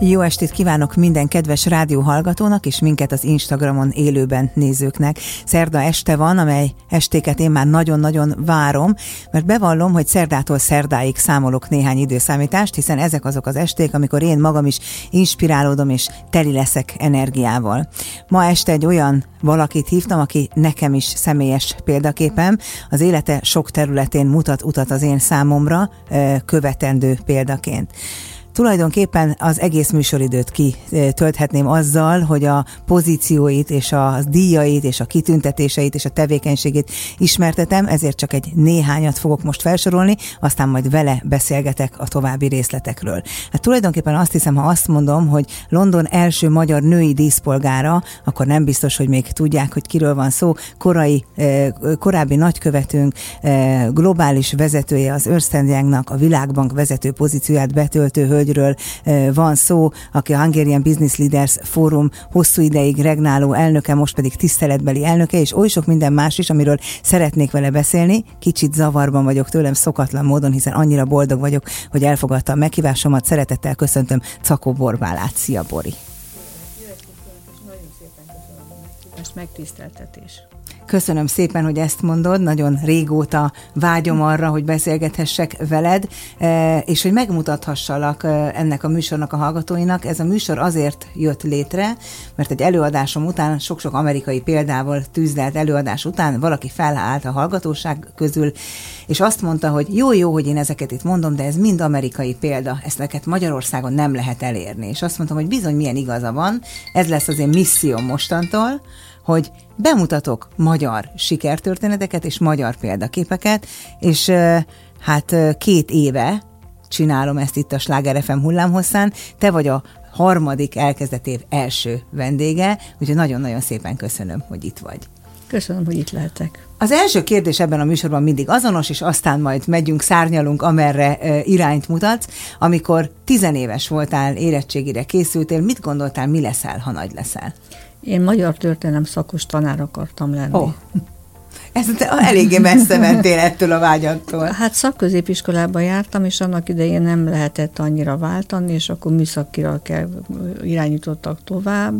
Jó estét kívánok minden kedves rádióhallgatónak és minket az Instagramon élőben nézőknek. Szerda este van, amely estéket én már nagyon-nagyon várom, mert bevallom, hogy szerdától szerdáig számolok néhány időszámítást, hiszen ezek azok az esték, amikor én magam is inspirálódom és teli leszek energiával. Ma este egy olyan valakit hívtam, aki nekem is személyes példaképem. Az élete sok területén mutat utat az én számomra követendő példaként. Tulajdonképpen az egész műsoridőt kitölthetném azzal, hogy a pozícióit és a díjait és a kitüntetéseit és a tevékenységét ismertetem, ezért csak egy néhányat fogok most felsorolni, aztán majd vele beszélgetek a további részletekről. Hát tulajdonképpen azt hiszem, ha azt mondom, hogy London első magyar női díszpolgára, akkor nem biztos, hogy még tudják, hogy kiről van szó. Korai, korábbi nagykövetünk, globális vezetője az Ernst a Világbank vezető pozícióját betöltő hölgy hölgyről van szó, aki a Hungarian Business Leaders Fórum hosszú ideig regnáló elnöke, most pedig tiszteletbeli elnöke, és oly sok minden más is, amiről szeretnék vele beszélni. Kicsit zavarban vagyok tőlem szokatlan módon, hiszen annyira boldog vagyok, hogy elfogadta a meghívásomat. Szeretettel köszöntöm Cakó Borbálát. Szia, Bori! megtiszteltetés. Köszönöm szépen, hogy ezt mondod, nagyon régóta vágyom arra, hogy beszélgethessek veled, e, és hogy megmutathassalak e, ennek a műsornak a hallgatóinak. Ez a műsor azért jött létre, mert egy előadásom után, sok-sok amerikai példával tűzdelt előadás után valaki felállt a hallgatóság közül, és azt mondta, hogy jó-jó, hogy én ezeket itt mondom, de ez mind amerikai példa, ezt neked Magyarországon nem lehet elérni. És azt mondtam, hogy bizony milyen igaza van, ez lesz az én misszióm mostantól, hogy bemutatok magyar sikertörténeteket és magyar példaképeket, és hát két éve csinálom ezt itt a Sláger FM hullámhosszán. Te vagy a harmadik elkezdett év első vendége, úgyhogy nagyon-nagyon szépen köszönöm, hogy itt vagy. Köszönöm, hogy itt lehetek. Az első kérdés ebben a műsorban mindig azonos, és aztán majd megyünk, szárnyalunk, amerre e, irányt mutatsz. Amikor tizenéves voltál, érettségire készültél, mit gondoltál, mi leszel, ha nagy leszel? Én magyar történelem szakos tanár akartam lenni. Oh. Ez eléggé messze mentél ettől a vágyattól. Hát szakközépiskolába jártam, és annak idején nem lehetett annyira váltani, és akkor műszakira kell, irányítottak tovább,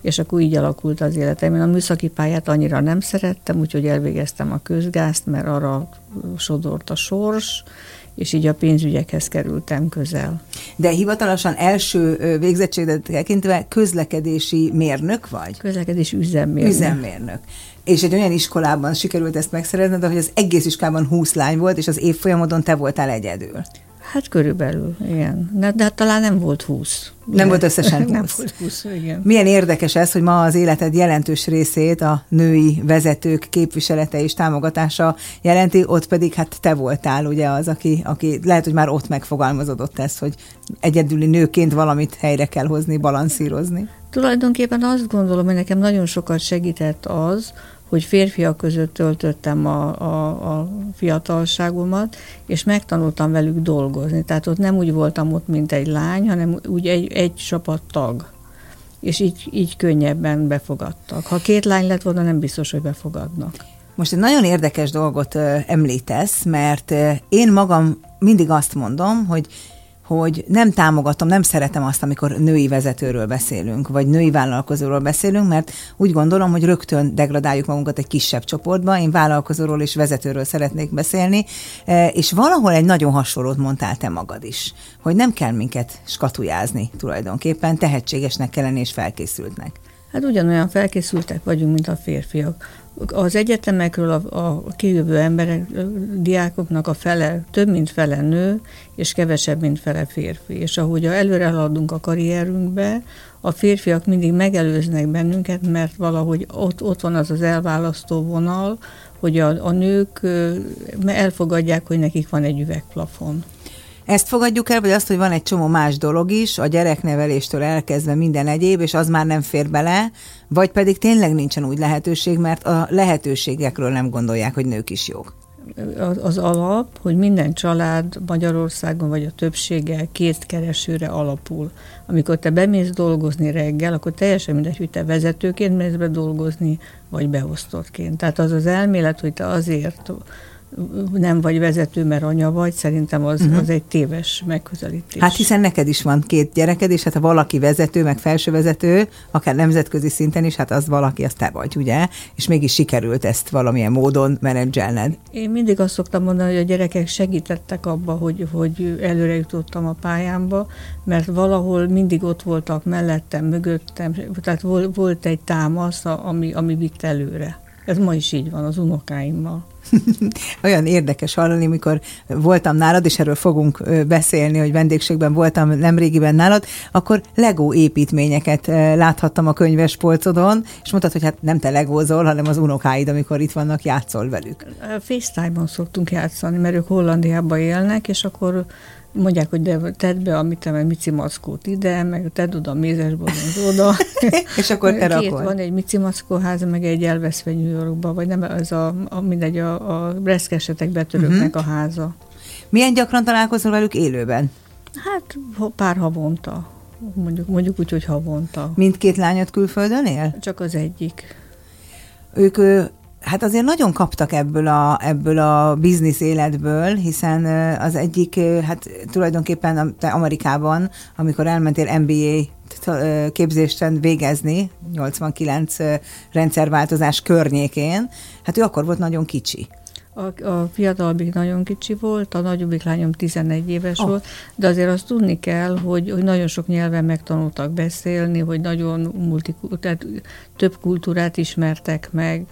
és akkor így alakult az életem. Én a műszaki pályát annyira nem szerettem, úgyhogy elvégeztem a közgázt, mert arra sodort a sors, és így a pénzügyekhez kerültem közel. De hivatalosan első végzettséget tekintve közlekedési mérnök vagy? Közlekedési üzemmérnök. Üzemmérnök. És egy olyan iskolában sikerült ezt megszerezned, hogy az egész iskolában 20 lány volt, és az évfolyamodon te voltál egyedül. Hát körülbelül, igen. De, de hát talán nem volt 20. Nem volt összesen 20. Nem volt 20, igen. Milyen érdekes ez, hogy ma az életed jelentős részét a női vezetők képviselete és támogatása jelenti, ott pedig hát te voltál ugye az, aki, aki lehet, hogy már ott megfogalmazódott ez, hogy egyedüli nőként valamit helyre kell hozni, balanszírozni. Tulajdonképpen azt gondolom, hogy nekem nagyon sokat segített az, hogy férfiak között töltöttem a, a, a fiatalságomat, és megtanultam velük dolgozni. Tehát ott nem úgy voltam ott, mint egy lány, hanem úgy egy, egy csapat tag. És így, így könnyebben befogadtak. Ha két lány lett volna, nem biztos, hogy befogadnak. Most egy nagyon érdekes dolgot említesz, mert én magam mindig azt mondom, hogy hogy nem támogatom, nem szeretem azt, amikor női vezetőről beszélünk, vagy női vállalkozóról beszélünk, mert úgy gondolom, hogy rögtön degradáljuk magunkat egy kisebb csoportba. Én vállalkozóról és vezetőről szeretnék beszélni, e, és valahol egy nagyon hasonlót mondtál te magad is, hogy nem kell minket skatujázni tulajdonképpen, tehetségesnek kell lenni és felkészültnek. Hát ugyanolyan felkészültek vagyunk, mint a férfiak. Az egyetemekről a, a kijövő emberek, a diákoknak a fele, több mint fele nő, és kevesebb, mint fele férfi. És ahogy előre haladunk a karrierünkbe, a férfiak mindig megelőznek bennünket, mert valahogy ott, ott van az az elválasztó vonal, hogy a, a nők elfogadják, hogy nekik van egy üvegplafon. Ezt fogadjuk el, vagy azt, hogy van egy csomó más dolog is, a gyerekneveléstől elkezdve minden egyéb, és az már nem fér bele, vagy pedig tényleg nincsen úgy lehetőség, mert a lehetőségekről nem gondolják, hogy nők is jók. az, alap, hogy minden család Magyarországon vagy a többsége két keresőre alapul. Amikor te bemész dolgozni reggel, akkor teljesen mindegy, hogy te vezetőként mész be dolgozni, vagy beosztottként. Tehát az az elmélet, hogy te azért nem vagy vezető, mert anya vagy, szerintem az, uh-huh. az egy téves megközelítés. Hát hiszen neked is van két gyereked, és hát ha valaki vezető, meg felső vezető, akár nemzetközi szinten is, hát az valaki, az te vagy, ugye? És mégis sikerült ezt valamilyen módon menedzselned. Én mindig azt szoktam mondani, hogy a gyerekek segítettek abba, hogy, hogy előre jutottam a pályámba, mert valahol mindig ott voltak mellettem, mögöttem, tehát volt egy támasz, ami, ami vitt előre. Ez ma is így van az unokáimmal. Olyan érdekes hallani, mikor voltam nálad, és erről fogunk beszélni, hogy vendégségben voltam nemrégiben nálad, akkor Lego építményeket láthattam a könyves polcodon, és mondtad, hogy hát nem te legózol, hanem az unokáid, amikor itt vannak, játszol velük. FaceTime-on szoktunk játszani, mert ők Hollandiában élnek, és akkor mondják, hogy de tedd be a mit mici mackót ide, meg tedd oda a mézesbozont oda. és akkor te Két rakod. van egy mici mackó háza, meg egy elveszve New Yorkba, vagy nem, ez a, a mindegy, a, a breszkesetek betörőknek uh-huh. a háza. Milyen gyakran találkozol velük élőben? Hát pár havonta. Mondjuk, mondjuk úgy, hogy havonta. Mindkét lányod külföldön él? Csak az egyik. Ők Hát azért nagyon kaptak ebből a, ebből a biznisz életből, hiszen az egyik, hát tulajdonképpen te Amerikában, amikor elmentél MBA képzésten végezni, 89 rendszerváltozás környékén, hát ő akkor volt nagyon kicsi. A, a fiatalabbik nagyon kicsi volt, a nagyobbik lányom 11 éves oh. volt, de azért azt tudni kell, hogy, hogy nagyon sok nyelven megtanultak beszélni, hogy nagyon multi, tehát több kultúrát ismertek meg,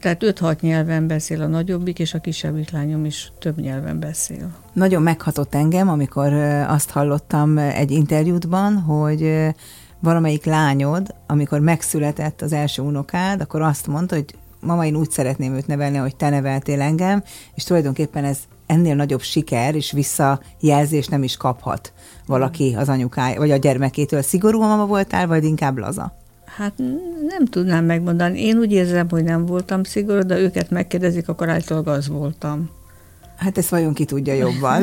tehát 5-6 nyelven beszél a nagyobbik, és a kisebbik lányom is több nyelven beszél. Nagyon meghatott engem, amikor azt hallottam egy interjútban, hogy valamelyik lányod, amikor megszületett az első unokád, akkor azt mondta, hogy mama, én úgy szeretném őt nevelni, hogy te neveltél engem, és tulajdonképpen ez ennél nagyobb siker és visszajelzés nem is kaphat valaki az anyukája, vagy a gyermekétől. Szigorú mama voltál, vagy inkább laza? Hát nem tudnám megmondani. Én úgy érzem, hogy nem voltam szigorú, de őket megkérdezik, akkor általában az voltam. Hát ezt vajon ki tudja jobban.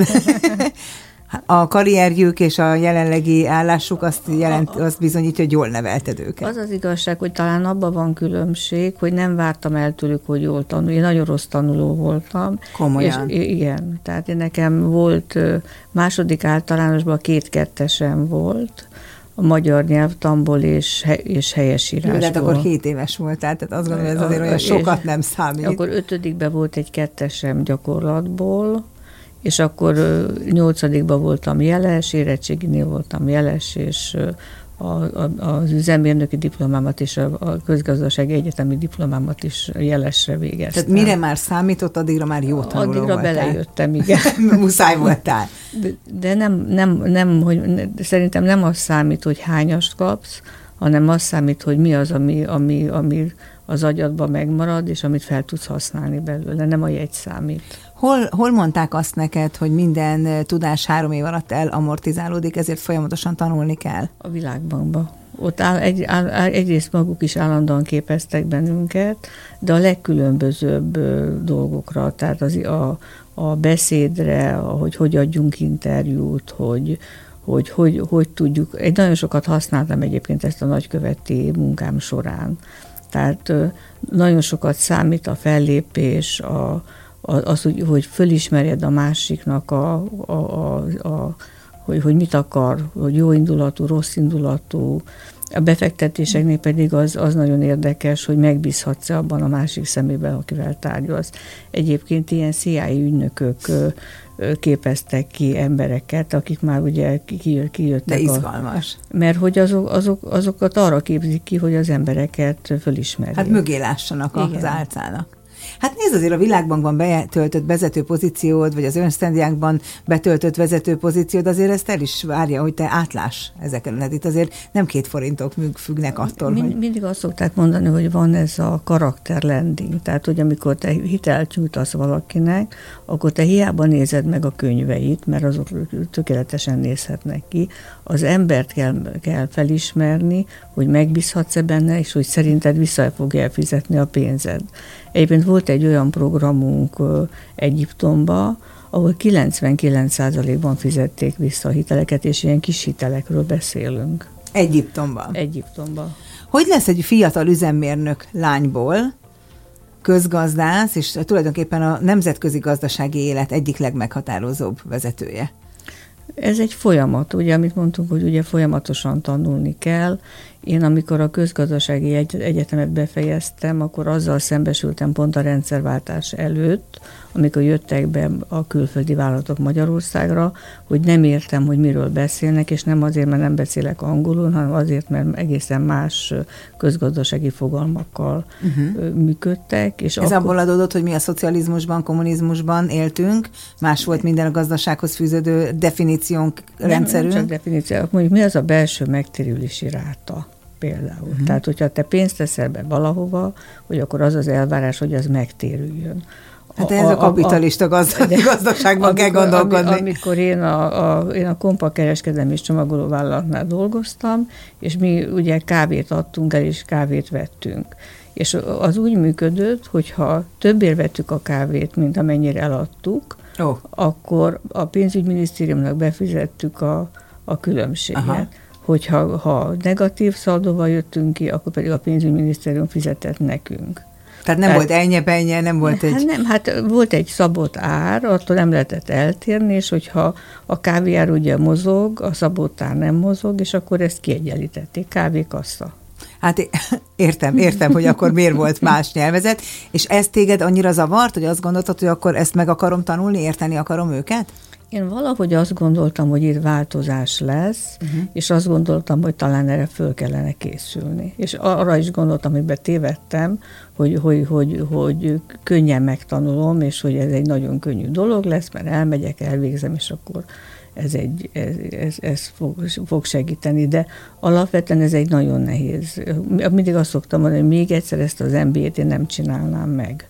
a karrierjük és a jelenlegi állásuk azt, jelent, azt bizonyítja, hogy jól nevelted őket. Az az igazság, hogy talán abban van különbség, hogy nem vártam el tőlük, hogy jól tanul. Én nagyon rossz tanuló voltam. Komolyan? És, igen, tehát én nekem volt második általánosban két kettesem volt, a magyar nyelvtamból és, és helyesírásból. Jó, de hát akkor 7 éves volt, tehát azt gondolom, hogy ez azért olyan sokat nem számít. Akkor ötödikben volt egy kettesem gyakorlatból, és akkor nyolcadikban voltam jeles, érettséginél voltam jeles, és a, a, az üzemérnöki diplomámat és a, a közgazdasági egyetemi diplomámat is jelesre végeztem. Tehát mire már számított, addigra már jó tanuló Addigra voltál. belejöttem, igen. Muszáj voltál. De, de nem, nem, nem, hogy szerintem nem az számít, hogy hányast kapsz, hanem az számít, hogy mi az, ami, ami, ami az agyadban megmarad, és amit fel tudsz használni belőle, nem a jegy számít. Hol, hol mondták azt neked, hogy minden tudás három év alatt elamortizálódik, ezért folyamatosan tanulni kell? A világbankban. Ott áll, egy, áll, egyrészt maguk is állandóan képeztek bennünket, de a legkülönbözőbb dolgokra, tehát az, a, a beszédre, hogy hogy adjunk interjút, hogy, hogy, hogy hogy tudjuk. Egy nagyon sokat használtam egyébként ezt a nagyköveti munkám során. Tehát nagyon sokat számít a fellépés, a, az, hogy, hogy fölismerjed a másiknak a, a, a, a hogy, hogy mit akar, hogy jó indulatú, rossz indulatú. A befektetéseknél pedig az, az nagyon érdekes, hogy megbízhatsz abban a másik szemében, akivel tárgyalsz. Egyébként ilyen CIA ügynökök képeztek ki embereket, akik már ugye kijöttek. De izgalmas. A, mert hogy azok, azok, azokat arra képzik ki, hogy az embereket fölismerjék. Hát mögé lássanak Igen. az álcának. Hát nézd azért a világbankban betöltött vezető pozíciód, vagy az Ernst betöltött vezető pozíciód, azért ezt el is várja, hogy te átlás ezeken. Hát itt azért nem két forintok függnek attól, Mind, hogy... Mindig azt szokták mondani, hogy van ez a karakter lending, tehát hogy amikor te hitelt nyújtasz valakinek, akkor te hiába nézed meg a könyveit, mert azok tökéletesen nézhetnek ki, az embert kell, kell felismerni, hogy megbízhatsz-e benne, és hogy szerinted vissza fogja fizetni a pénzed. Egyébként volt egy olyan programunk Egyiptomba, ahol 99%-ban fizették vissza a hiteleket, és ilyen kis hitelekről beszélünk. Egyiptomban? Egyiptomban. Hogy lesz egy fiatal üzemmérnök lányból, közgazdász, és tulajdonképpen a nemzetközi gazdasági élet egyik legmeghatározóbb vezetője? Ez egy folyamat, ugye, amit mondtunk, hogy ugye folyamatosan tanulni kell. Én amikor a közgazdasági egyetemet befejeztem, akkor azzal szembesültem pont a rendszerváltás előtt, amikor jöttek be a külföldi vállalatok Magyarországra, hogy nem értem, hogy miről beszélnek, és nem azért, mert nem beszélek angolul, hanem azért, mert egészen más közgazdasági fogalmakkal uh-huh. működtek. És Ez akkor... abból adódott, hogy mi a szocializmusban, kommunizmusban éltünk, más volt minden a gazdasághoz fűződő definíciónk, nem, rendszerünk. Nem csak definíció, mondjuk mi az a belső megtérülési ráta? Például. Uh-huh. Tehát, hogyha te pénzt teszel be valahova, hogy akkor az az elvárás, hogy az megtérüljön. Hát ez a, a kapitalista gazdag, de, gazdaságban amikor, kell gondolkodni. Amikor én a, a, én a Kompa kereskedelmi és csomagoló vállalatnál dolgoztam, és mi ugye kávét adtunk el, és kávét vettünk. És az úgy működött, hogyha többért vettük a kávét, mint amennyire eladtuk, oh. akkor a pénzügyminisztériumnak befizettük a, a különbséget. Aha. Hogyha ha negatív szaldóval jöttünk ki, akkor pedig a pénzügyminisztérium fizetett nekünk. Tehát nem Tehát, volt ennyi nem volt hát egy... Nem, hát volt egy szabott ár, attól nem lehetett eltérni, és hogyha a kávéár ugye mozog, a szabott ár nem mozog, és akkor ezt kiegyenlítették, kávékassa. Hát értem, értem, hogy akkor miért volt más nyelvezet, és ez téged annyira zavart, hogy azt gondoltad, hogy akkor ezt meg akarom tanulni, érteni akarom őket? Én valahogy azt gondoltam, hogy itt változás lesz, uh-huh. és azt gondoltam, hogy talán erre föl kellene készülni. És arra is gondoltam, hogy betévedtem, hogy, hogy, hogy, hogy könnyen megtanulom, és hogy ez egy nagyon könnyű dolog lesz, mert elmegyek, elvégzem, és akkor ez, egy, ez, ez, ez fog, fog segíteni, de alapvetően ez egy nagyon nehéz. Mindig azt szoktam mondani, hogy még egyszer ezt az MBA-t én nem csinálnám meg.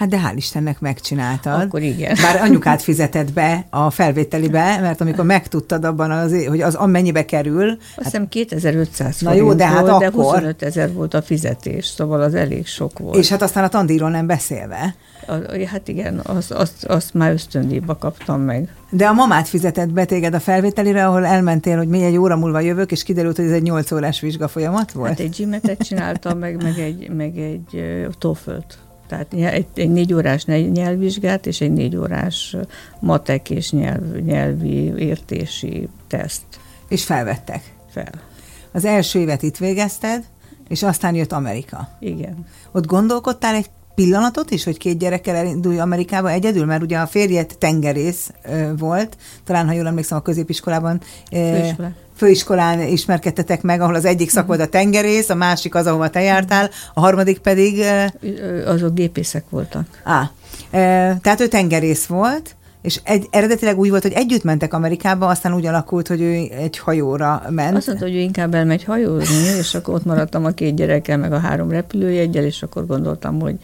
Hát de hál' Istennek megcsináltad. Akkor igen. Bár anyukát fizetett be a felvételibe, mert amikor megtudtad abban, az, hogy az amennyibe kerül. Azt hát, hiszem 2500 Na jó, de hát volt, akkor... de 25 ezer volt a fizetés, szóval az elég sok volt. És hát aztán a tandíról nem beszélve. A, hát igen, azt, azt, azt már ösztöndíjba kaptam meg. De a mamát fizetett be téged a felvételire, ahol elmentél, hogy mi egy óra múlva jövök, és kiderült, hogy ez egy 8 órás vizsga folyamat volt? Hát egy gymetet csináltam, meg, meg egy, meg egy uh, TOEFL-t. Tehát egy, egy négy órás nyelvvizsgát és egy négy órás matek és nyelv, nyelvi értési teszt. És felvettek? Fel. Az első évet itt végezted, és aztán jött Amerika. Igen. Ott gondolkodtál egy pillanatot is, hogy két gyerekkel elindulj Amerikába egyedül, mert ugye a férjet tengerész volt, talán ha jól emlékszem a középiskolában. Ö, főiskolán ismerkedtetek meg, ahol az egyik szak volt a tengerész, a másik az, ahova te jártál, a harmadik pedig... Azok gépészek voltak. Á, tehát ő tengerész volt, és egy, eredetileg úgy volt, hogy együtt mentek Amerikába, aztán úgy alakult, hogy ő egy hajóra ment. Azt mondta, hogy ő inkább elmegy hajózni, és akkor ott maradtam a két gyerekkel, meg a három repülőjegyel, és akkor gondoltam, hogy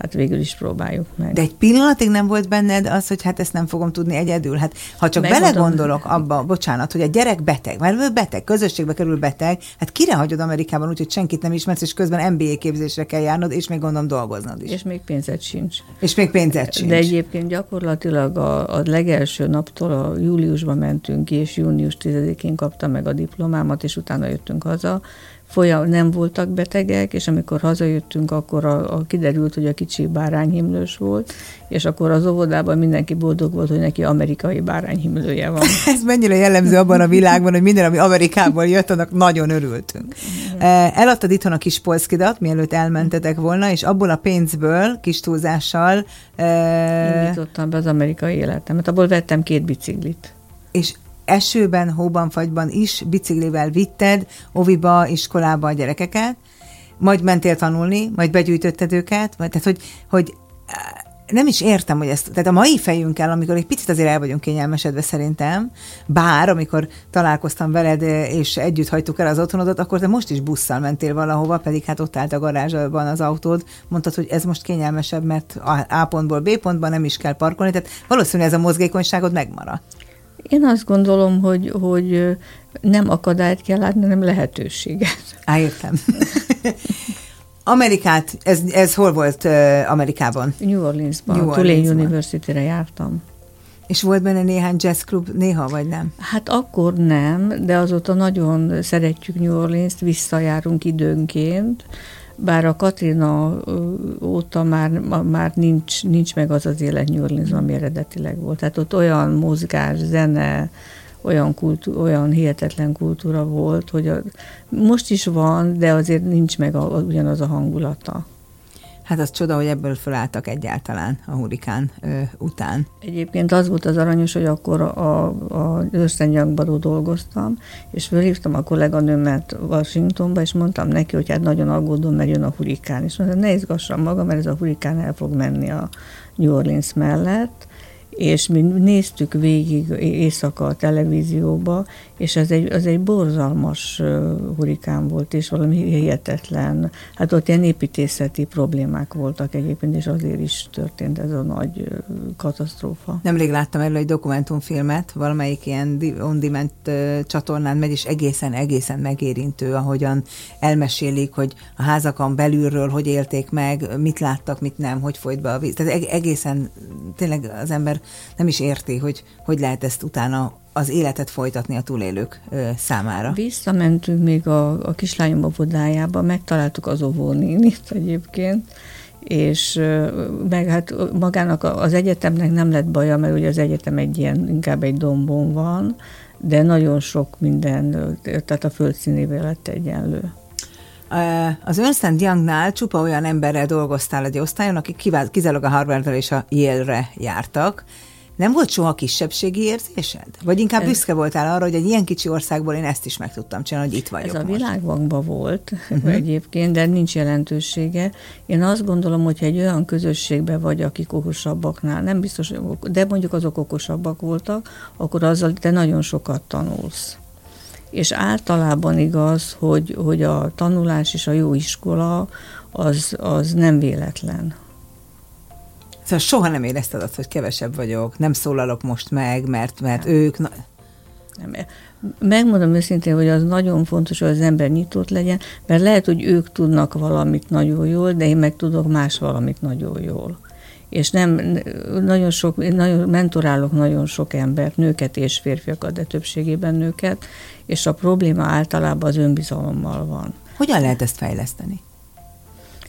hát végül is próbáljuk meg. De egy pillanatig nem volt benned az, hogy hát ezt nem fogom tudni egyedül. Hát ha csak Megmondom. belegondolok abba, bocsánat, hogy a gyerek beteg, mert ő beteg, közösségbe kerül beteg, hát kire hagyod Amerikában úgy, hogy senkit nem ismersz, és közben MBA képzésre kell járnod, és még gondolom dolgoznod is. És még pénzed sincs. És még pénzed sincs. De egyébként gyakorlatilag a, a legelső naptól a júliusban mentünk ki, és június 10-én kaptam meg a diplomámat, és utána jöttünk haza, folyam, nem voltak betegek, és amikor hazajöttünk, akkor a, a kiderült, hogy a kicsi bárányhimlős volt, és akkor az óvodában mindenki boldog volt, hogy neki amerikai bárányhimlője van. Ez mennyire jellemző abban a világban, hogy minden, ami Amerikából jött, annak nagyon örültünk. Igen. Eladtad itthon a kis polszkidat, mielőtt elmentetek volna, és abból a pénzből, kis túlzással... Indítottam be az amerikai életemet, abból vettem két biciklit. És esőben, hóban, fagyban is biciklivel vitted oviba, iskolába a gyerekeket, majd mentél tanulni, majd begyűjtötted őket, vagy, tehát hogy, hogy eh, nem is értem, hogy ezt, tehát a mai fejünkkel, amikor egy picit azért el vagyunk kényelmesedve szerintem, bár amikor találkoztam veled, eh, és együtt hagytuk el az otthonodat, akkor te most is busszal mentél valahova, pedig hát ott állt a garázsban az autód, mondtad, hogy ez most kényelmesebb, mert A pontból B pontba nem is kell parkolni, tehát valószínűleg ez a mozgékonyságod megmaradt. Én azt gondolom, hogy, hogy nem akadályt kell látni, hanem lehetőséget. Á, értem. Amerikát, ez, ez hol volt uh, Amerikában? New Orleansban, New Tulane. University-re jártam. És volt benne néhány jazzklub néha, vagy nem? Hát akkor nem, de azóta nagyon szeretjük New Orleans-t, visszajárunk időnként, bár a Katrina óta már, már nincs, nincs meg az az élet New Orleans, ami eredetileg volt. Tehát ott olyan mozgás, zene, olyan, kultú, olyan hihetetlen kultúra volt, hogy a, most is van, de azért nincs meg a, ugyanaz a hangulata. Hát az csoda, hogy ebből felálltak egyáltalán a hurikán ö, után. Egyébként az volt az aranyos, hogy akkor a, a dolgoztam, és fölhívtam a kolléganőmet Washingtonba, és mondtam neki, hogy hát nagyon aggódom, mert jön a hurikán. És mondta, ne izgassam magam, mert ez a hurikán el fog menni a New Orleans mellett, és mi néztük végig éjszaka a televízióba, és ez egy, az egy borzalmas hurikán volt, és valami hihetetlen. Hát ott ilyen építészeti problémák voltak egyébként, és azért is történt ez a nagy katasztrófa. Nemrég láttam erről egy dokumentumfilmet, valamelyik ilyen on-demand csatornán megy, és egészen, egészen megérintő, ahogyan elmesélik, hogy a házakon belülről hogy élték meg, mit láttak, mit nem, hogy folyt be a víz. Tehát egészen tényleg az ember nem is érti, hogy hogy lehet ezt utána az életet folytatni a túlélők ö, számára. Visszamentünk még a, a kislányom óvodájába, megtaláltuk az óvónénit egyébként, és meg hát magának az egyetemnek nem lett baja, mert ugye az egyetem egy ilyen, inkább egy dombon van, de nagyon sok minden, tehát a földszínével lett egyenlő. Az Ernst Youngnál csupa olyan emberrel dolgoztál egy osztályon, akik kizárólag a harvard és a Yale-re jártak. Nem volt soha kisebbségi érzésed? Vagy inkább büszke voltál arra, hogy egy ilyen kicsi országból én ezt is meg tudtam csinálni, hogy itt vagyok Ez a világbankban volt uh-huh. egyébként, de nincs jelentősége. Én azt gondolom, hogy egy olyan közösségben vagy, akik okosabbaknál, nem biztos, de mondjuk azok okosabbak voltak, akkor azzal te nagyon sokat tanulsz. És általában igaz, hogy, hogy a tanulás és a jó iskola az, az nem véletlen Szóval soha nem érezted azt, hogy kevesebb vagyok, nem szólalok most meg, mert, mert nem. ők... Na... Nem. Megmondom őszintén, hogy az nagyon fontos, hogy az ember nyitott legyen, mert lehet, hogy ők tudnak valamit nagyon jól, de én meg tudok más valamit nagyon jól. És nem, nagyon sok, nagyon, mentorálok nagyon sok embert, nőket és férfiakat, de többségében nőket, és a probléma általában az önbizalommal van. Hogyan lehet ezt fejleszteni?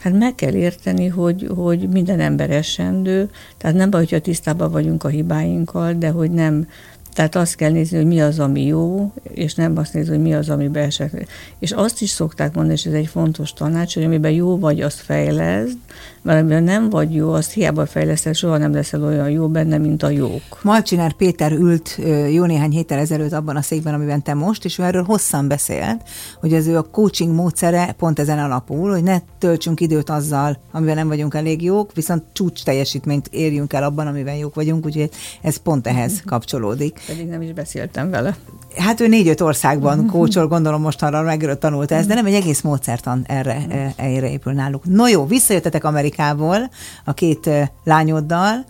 Hát meg kell érteni, hogy, hogy minden ember esendő, tehát nem baj, hogyha tisztában vagyunk a hibáinkkal, de hogy nem, tehát azt kell nézni, hogy mi az, ami jó, és nem azt nézni, hogy mi az, ami beesett. És azt is szokták mondani, és ez egy fontos tanács, hogy amiben jó vagy, azt fejleszd, mert amiben nem vagy jó, azt hiába fejleszted, soha nem leszel olyan jó benne, mint a jók. Malcsinár Péter ült jó néhány héttel ezelőtt abban a székben, amiben te most, és ő erről hosszan beszélt, hogy az ő a coaching módszere pont ezen alapul, hogy ne töltsünk időt azzal, amiben nem vagyunk elég jók, viszont csúcs teljesítményt érjünk el abban, amiben jók vagyunk, úgyhogy ez pont ehhez kapcsolódik. Pedig nem is beszéltem vele. Hát ő négy-öt országban kócsol, gondolom mostanra meg tanulta ezt, de nem egy egész módszertan erre, erre épül náluk. No jó, visszajöttetek Amerikából a két lányoddal,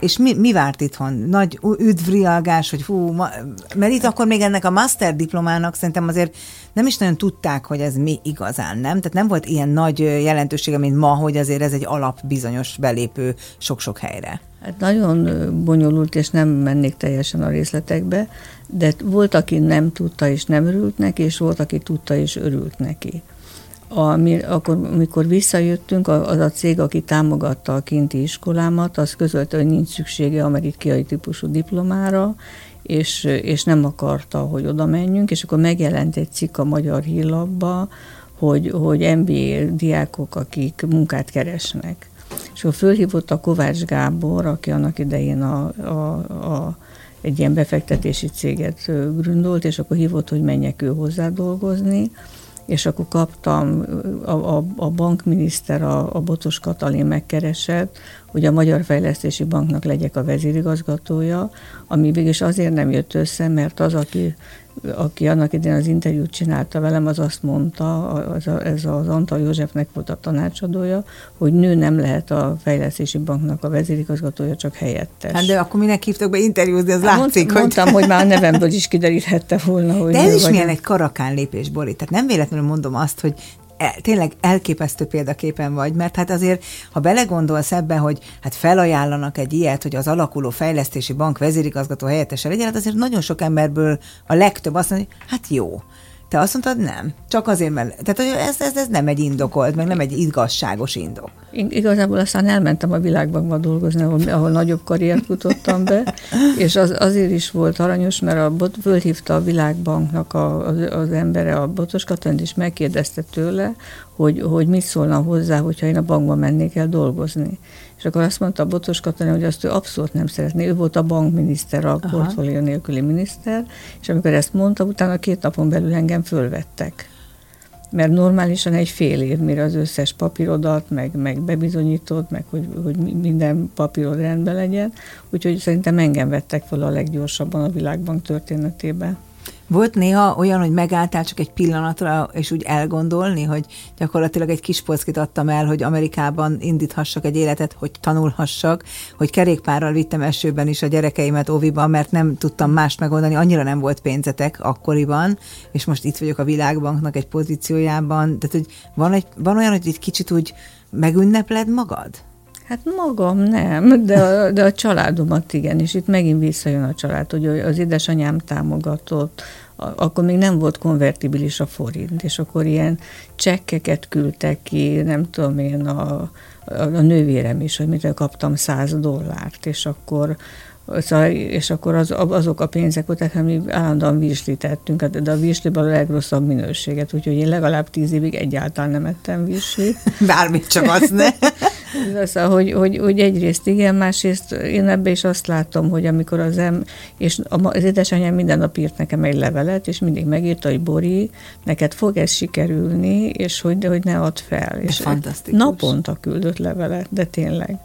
és mi, mi várt itthon? Nagy üdvrialgás, hogy hú, ma, mert itt akkor még ennek a master diplomának szerintem azért nem is nagyon tudták, hogy ez mi igazán, nem? Tehát nem volt ilyen nagy jelentősége, mint ma, hogy azért ez egy alap bizonyos belépő sok-sok helyre. Hát nagyon bonyolult, és nem mennék teljesen a részletekbe, de volt, aki nem tudta és nem örült neki, és volt, aki tudta és örült neki. Ami, akkor, amikor visszajöttünk, az a cég, aki támogatta a kinti iskolámat, az közölte, hogy nincs szüksége amerikai típusú diplomára, és, és nem akarta, hogy oda menjünk, és akkor megjelent egy cikk a Magyar Hírlapba, hogy, hogy MBA diákok, akik munkát keresnek. És akkor fölhívott a Kovács Gábor, aki annak idején a, a, a egy ilyen befektetési céget gründolt, és akkor hívott, hogy menjek ő hozzá dolgozni, és akkor kaptam, a, a, a bankminiszter, a, a Botos Katalin megkeresett, hogy a Magyar Fejlesztési Banknak legyek a vezérigazgatója, ami végül azért nem jött össze, mert az, aki aki annak idején az interjút csinálta velem, az azt mondta, az a, ez az Antal Józsefnek volt a tanácsadója, hogy nő nem lehet a fejlesztési banknak a vezérigazgatója, csak helyettes. Hát de akkor minek hívtak be interjúzni, az hát látszik, mond, hogy... Mondtam, hogy már a nevemből is kideríthette volna, hogy De ez is milyen egy karakán lépés, Bori. Tehát nem véletlenül mondom azt, hogy tényleg elképesztő példaképen vagy, mert hát azért, ha belegondolsz ebbe, hogy hát felajánlanak egy ilyet, hogy az alakuló fejlesztési bank vezérigazgató helyettese legyen, hát azért nagyon sok emberből a legtöbb azt mondja, hát jó. Te azt mondtad, nem. Csak azért, mert... Tehát hogy ez, ez, ez nem egy indokolt, meg nem egy igazságos indok. Igazából aztán elmentem a világbankba dolgozni, ahol, ahol nagyobb karriert futottam be, és az, azért is volt aranyos, mert a bot, fölhívta a világbanknak a, az, az embere, a Botos Katalin, és megkérdezte tőle, hogy, hogy mit szólna hozzá, hogyha én a bankba mennék el dolgozni. És akkor azt mondta a Botos Katalin, hogy azt ő abszolút nem szeretné. Ő volt a bankminiszter, a portfólió nélküli miniszter, és amikor ezt mondta, utána két napon belül engem fölvettek. Mert normálisan egy fél év, mire az összes papírodat, meg, meg bebizonyított, meg hogy, hogy minden papírod rendben legyen. Úgyhogy szerintem engem vettek fel a leggyorsabban a világbank történetében. Volt néha olyan, hogy megálltál csak egy pillanatra, és úgy elgondolni, hogy gyakorlatilag egy kis polckit adtam el, hogy Amerikában indíthassak egy életet, hogy tanulhassak, hogy kerékpárral vittem esőben is a gyerekeimet óviban, mert nem tudtam mást megoldani, annyira nem volt pénzetek akkoriban, és most itt vagyok a világbanknak egy pozíciójában. Tehát, hogy van, egy, van olyan, hogy egy kicsit úgy megünnepled magad? Hát magam nem, de a, de a családomat igen, és itt megint visszajön a család, hogy az édesanyám támogatott, akkor még nem volt konvertibilis a forint, és akkor ilyen csekkeket küldtek ki, nem tudom én, a, a, a nővérem is, hogy mit kaptam 100 dollárt, és akkor és akkor az, azok a pénzek voltak, amit állandóan vízslítettünk, de a vízsliban a legrosszabb minőséget, úgyhogy én legalább tíz évig egyáltalán nem ettem vízslit. Bármit csak az ne. Szóval, hogy, hogy, hogy egyrészt igen, másrészt én ebbe is azt látom, hogy amikor az em, és az édesanyám minden nap írt nekem egy levelet, és mindig megírta, hogy Bori, neked fog ez sikerülni, és hogy, hogy ne add fel. De és fantasztikus. Naponta küldött levelet, de tényleg.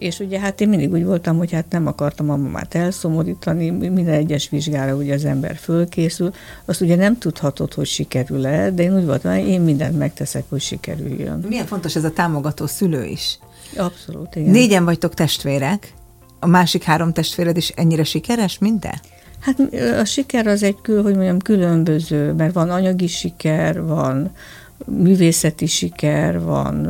És ugye hát én mindig úgy voltam, hogy hát nem akartam a mamát elszomorítani, minden egyes vizsgára ugye az ember fölkészül, azt ugye nem tudhatod, hogy sikerül-e, de én úgy voltam, hogy én mindent megteszek, hogy sikerüljön. Milyen fontos ez a támogató szülő is. Abszolút, igen. Négyen vagytok testvérek, a másik három testvéred is ennyire sikeres, mint te? Hát a siker az egy, kül, hogy mondjam, különböző, mert van anyagi siker, van művészeti siker, van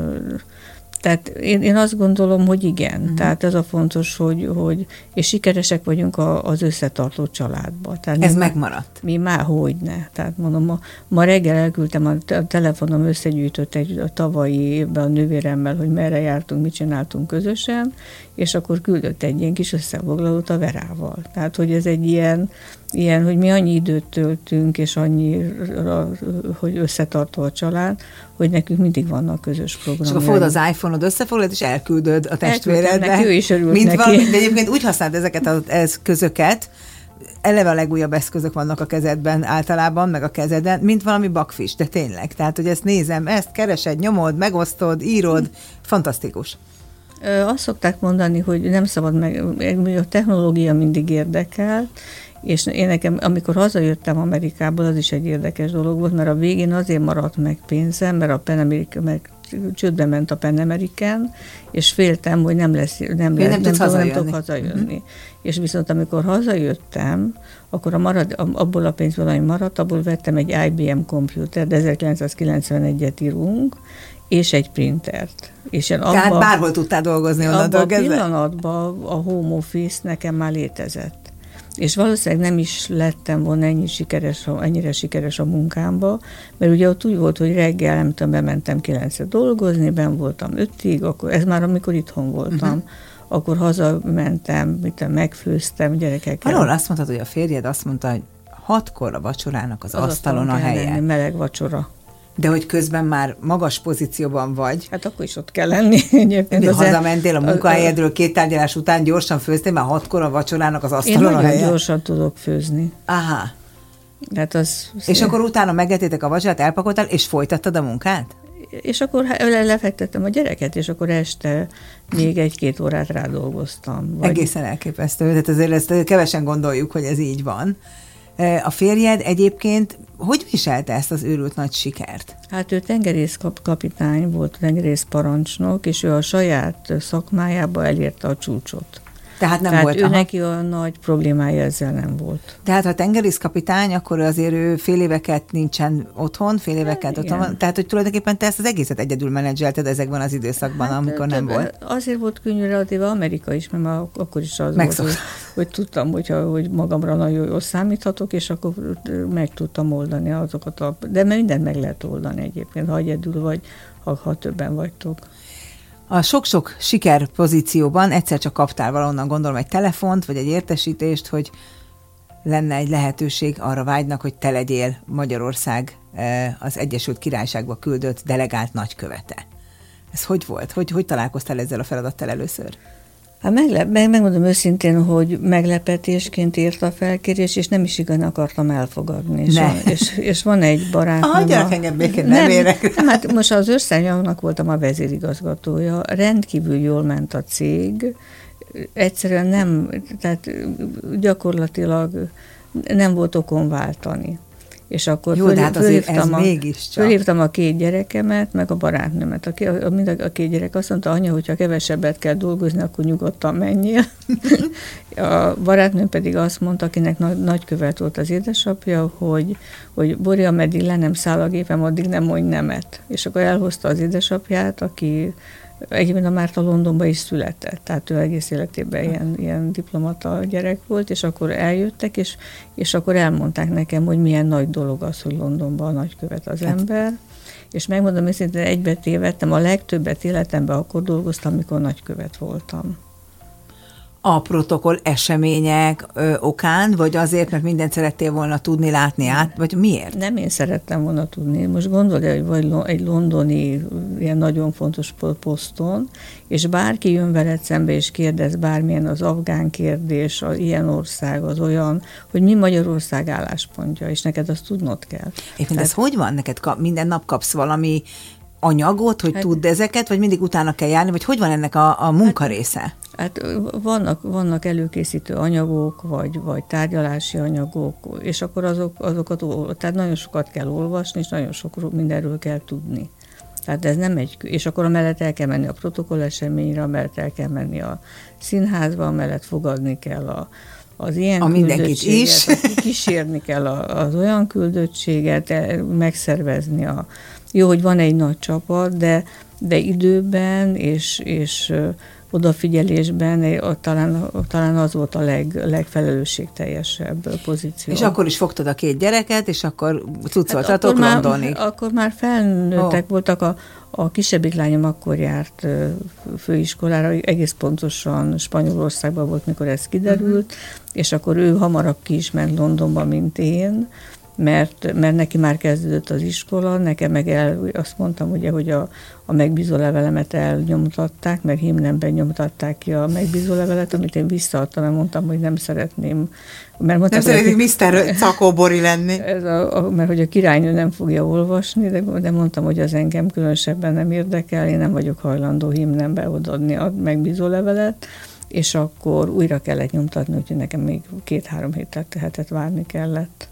tehát én, én azt gondolom, hogy igen. Uh-huh. Tehát ez a fontos, hogy, hogy és sikeresek vagyunk a, az összetartó családban. Tehát ez mi, megmaradt? Mi már hogyne. Tehát mondom, ma, ma reggel elküldtem, a, a telefonom összegyűjtött egy a tavalyi évben a nővéremmel, hogy merre jártunk, mit csináltunk közösen, és akkor küldött egy ilyen kis összefoglalót a Verával. Tehát, hogy ez egy ilyen, ilyen, hogy mi annyi időt töltünk, és annyira, hogy összetartó a család, hogy nekünk mindig vannak közös programok. És akkor fogod az iPhone-od, összefoglalod, és elküldöd a testvéredbe. ő is örült mint neki. Valami, de egyébként úgy használd ezeket az eszközöket, eleve a legújabb eszközök vannak a kezedben általában, meg a kezeden, mint valami bakfis, de tényleg. Tehát, hogy ezt nézem, ezt keresed, nyomod, megosztod, írod, fantasztikus. Azt szokták mondani, hogy nem szabad meg, a technológia mindig érdekel, és én nekem, amikor hazajöttem Amerikából, az is egy érdekes dolog volt, mert a végén azért maradt meg pénzem, mert a Pen America, meg csődbe ment a Pen American, és féltem, hogy nem lesz, nem, lesz, nem, nem, tudom, nem tudok hazajönni. Uh-huh. És viszont amikor hazajöttem, akkor a marad, abból a pénzből, ami maradt, abból vettem egy IBM komputer, de 1991-et írunk, és egy printert. És én abba, Tehát bárhol tudtál dolgozni onnantól kezdve? a pillanatban a home office nekem már létezett. És valószínűleg nem is lettem volna ennyi sikeres, ennyire sikeres a munkámba, mert ugye ott úgy volt, hogy reggel, nem tudom, bementem kilencre dolgozni, ben voltam ötig, akkor ez már amikor itthon voltam. Uh-huh akkor hazamentem, mit megfőztem gyerekekkel. Valahol azt mondtad, hogy a férjed azt mondta, hogy hatkor a vacsorának az, az asztalon a helye. Lenni, meleg vacsora. De hogy közben már magas pozícióban vagy. Hát akkor is ott kell lenni egyébként. De hazamentél a munkahelyedről két tárgyalás után, gyorsan főztél, már hatkor a vacsorának az asztalon Én helye? gyorsan tudok főzni. Aha. Hát az, és szépen. akkor utána megetétek a vacsorát, elpakoltál, és folytattad a munkát? És akkor lefektettem a gyereket, és akkor este még egy-két órát rádolgoztam. Vagy... Egészen elképesztő, tehát azért ezt kevesen gondoljuk, hogy ez így van. A férjed egyébként hogy viselte ezt az őrült nagy sikert? Hát ő tengerész kapitány volt, tengerész parancsnok, és ő a saját szakmájába elérte a csúcsot. Tehát nem Tehát volt. ő aha. nagy problémája ezzel nem volt. Tehát ha tengerészkapitány, akkor azért ő fél éveket nincsen otthon, fél éveket Hát, otthon igen. van. Tehát, hogy tulajdonképpen te ezt az egészet egyedül menedzselted ezekben az időszakban, hát, amikor nem volt. Azért volt könnyű relatíve Amerika is, mert már akkor is az Megszokta. volt, hogy, hogy tudtam, hogyha, hogy magamra nagyon jól számíthatok, és akkor meg tudtam oldani azokat a... De mindent meg lehet oldani egyébként, ha egyedül vagy, ha, ha többen vagytok. A sok-sok siker pozícióban egyszer csak kaptál valonnan, gondolom, egy telefont, vagy egy értesítést, hogy lenne egy lehetőség, arra vágynak, hogy te legyél Magyarország eh, az Egyesült Királyságba küldött delegált nagykövete. Ez hogy volt? Hogy, hogy találkoztál ezzel a feladattal először? Hát meglep, meg, megmondom őszintén, hogy meglepetésként ért a felkérés, és nem is igazán akartam elfogadni. És, a, és, és van egy barátnőm... Hagyjanak engem békén, nem érek. Nem, hát most az összenyomnak voltam a vezérigazgatója, rendkívül jól ment a cég, egyszerűen nem, tehát gyakorlatilag nem volt okon váltani. És akkor Jó, de hát azért ez a, mégiscsak. fölhívtam a két gyerekemet, meg a barátnőmet. A, a, mind a, a két gyerek azt mondta, anya, hogyha kevesebbet kell dolgozni, akkor nyugodtan menjél. a barátnőm pedig azt mondta, akinek nagy, nagykövet volt az édesapja, hogy, hogy Bori, ameddig le nem száll a gépem, addig nem mondj nemet. És akkor elhozta az édesapját, aki Egyébként a Márta Londonban is született, tehát ő egész életében ilyen, ilyen diplomata gyerek volt, és akkor eljöttek, és, és akkor elmondták nekem, hogy milyen nagy dolog az, hogy Londonban a nagykövet az ember. És megmondom őszintén, egybe tévedtem, a legtöbbet életemben akkor dolgoztam, amikor nagykövet voltam. A protokoll események ö, okán, vagy azért, mert mindent szerettél volna tudni, látni át, vagy miért? Nem én szerettem volna tudni. Most gondolj, hogy vagy egy londoni ilyen nagyon fontos po- poszton, és bárki jön veled szembe és kérdez bármilyen az afgán kérdés, az ilyen ország, az olyan, hogy mi Magyarország álláspontja, és neked azt tudnod kell. Egyébként ez hogy van? Neked kap, minden nap kapsz valami anyagot, hogy hát, tudd ezeket, vagy mindig utána kell járni, vagy hogy van ennek a, a munka része? Hát ö, vannak, vannak előkészítő anyagok, vagy, vagy tárgyalási anyagok, és akkor azok, azokat, tehát nagyon sokat kell olvasni, és nagyon sok mindenről kell tudni. Tehát ez nem egy, és akkor amellett el kell menni a protokoll eseményre, amellett el kell menni a színházba, amellett fogadni kell a, az ilyen A mindenkit is. kísérni kell a, az olyan küldöttséget, e, megszervezni a... Jó, hogy van egy nagy csapat, de, de időben és, és odafigyelésben talán, talán az volt a leg, legfelelősségteljesebb pozíció. És akkor is fogtad a két gyereket, és akkor cuccoltatok Hát akkor Londonig. Már, akkor már felnőttek Ó. voltak, a, a kisebbik lányom akkor járt főiskolára, egész pontosan Spanyolországban volt, mikor ez kiderült, uh-huh. és akkor ő hamarabb ki is ment Londonba, mint én, mert, mert neki már kezdődött az iskola, nekem meg el, azt mondtam ugye, hogy a, a megbízó levelemet elnyomtatták, mert himnemben nyomtatták ki a megbízó levelet, amit én visszaadtam, mert mondtam, hogy nem szeretném. Mert mondták, Nem szeretnék Mr. Cakóbori lenni. ez a, a, mert hogy a királynő nem fogja olvasni, de, de mondtam, hogy az engem különösebben nem érdekel, én nem vagyok hajlandó himnembe odaadni a megbízó levelet, és akkor újra kellett nyomtatni, úgyhogy nekem még két-három hétet tehetett várni kellett.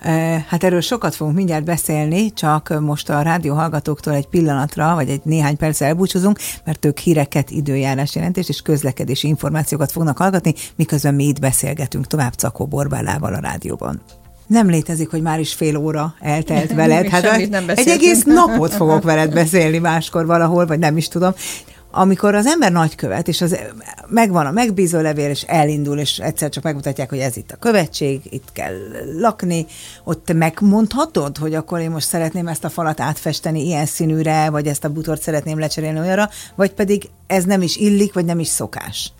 Eh, Hát erről sokat fogunk mindjárt beszélni, csak most a rádió hallgatóktól egy pillanatra, vagy egy néhány percre elbúcsúzunk, mert ők híreket, időjárás jelentést és közlekedési információkat fognak hallgatni, miközben mi itt beszélgetünk tovább Cakó Borbálával a rádióban. Nem létezik, hogy már is fél óra eltelt veled. Hát nem egy egész napot fogok veled beszélni máskor valahol, vagy nem is tudom. Amikor az ember nagykövet, és az megvan a megbízó levél, és elindul, és egyszer csak megmutatják, hogy ez itt a követség, itt kell lakni, ott megmondhatod, hogy akkor én most szeretném ezt a falat átfesteni ilyen színűre, vagy ezt a butort szeretném lecserélni olyanra, vagy pedig ez nem is illik, vagy nem is szokás.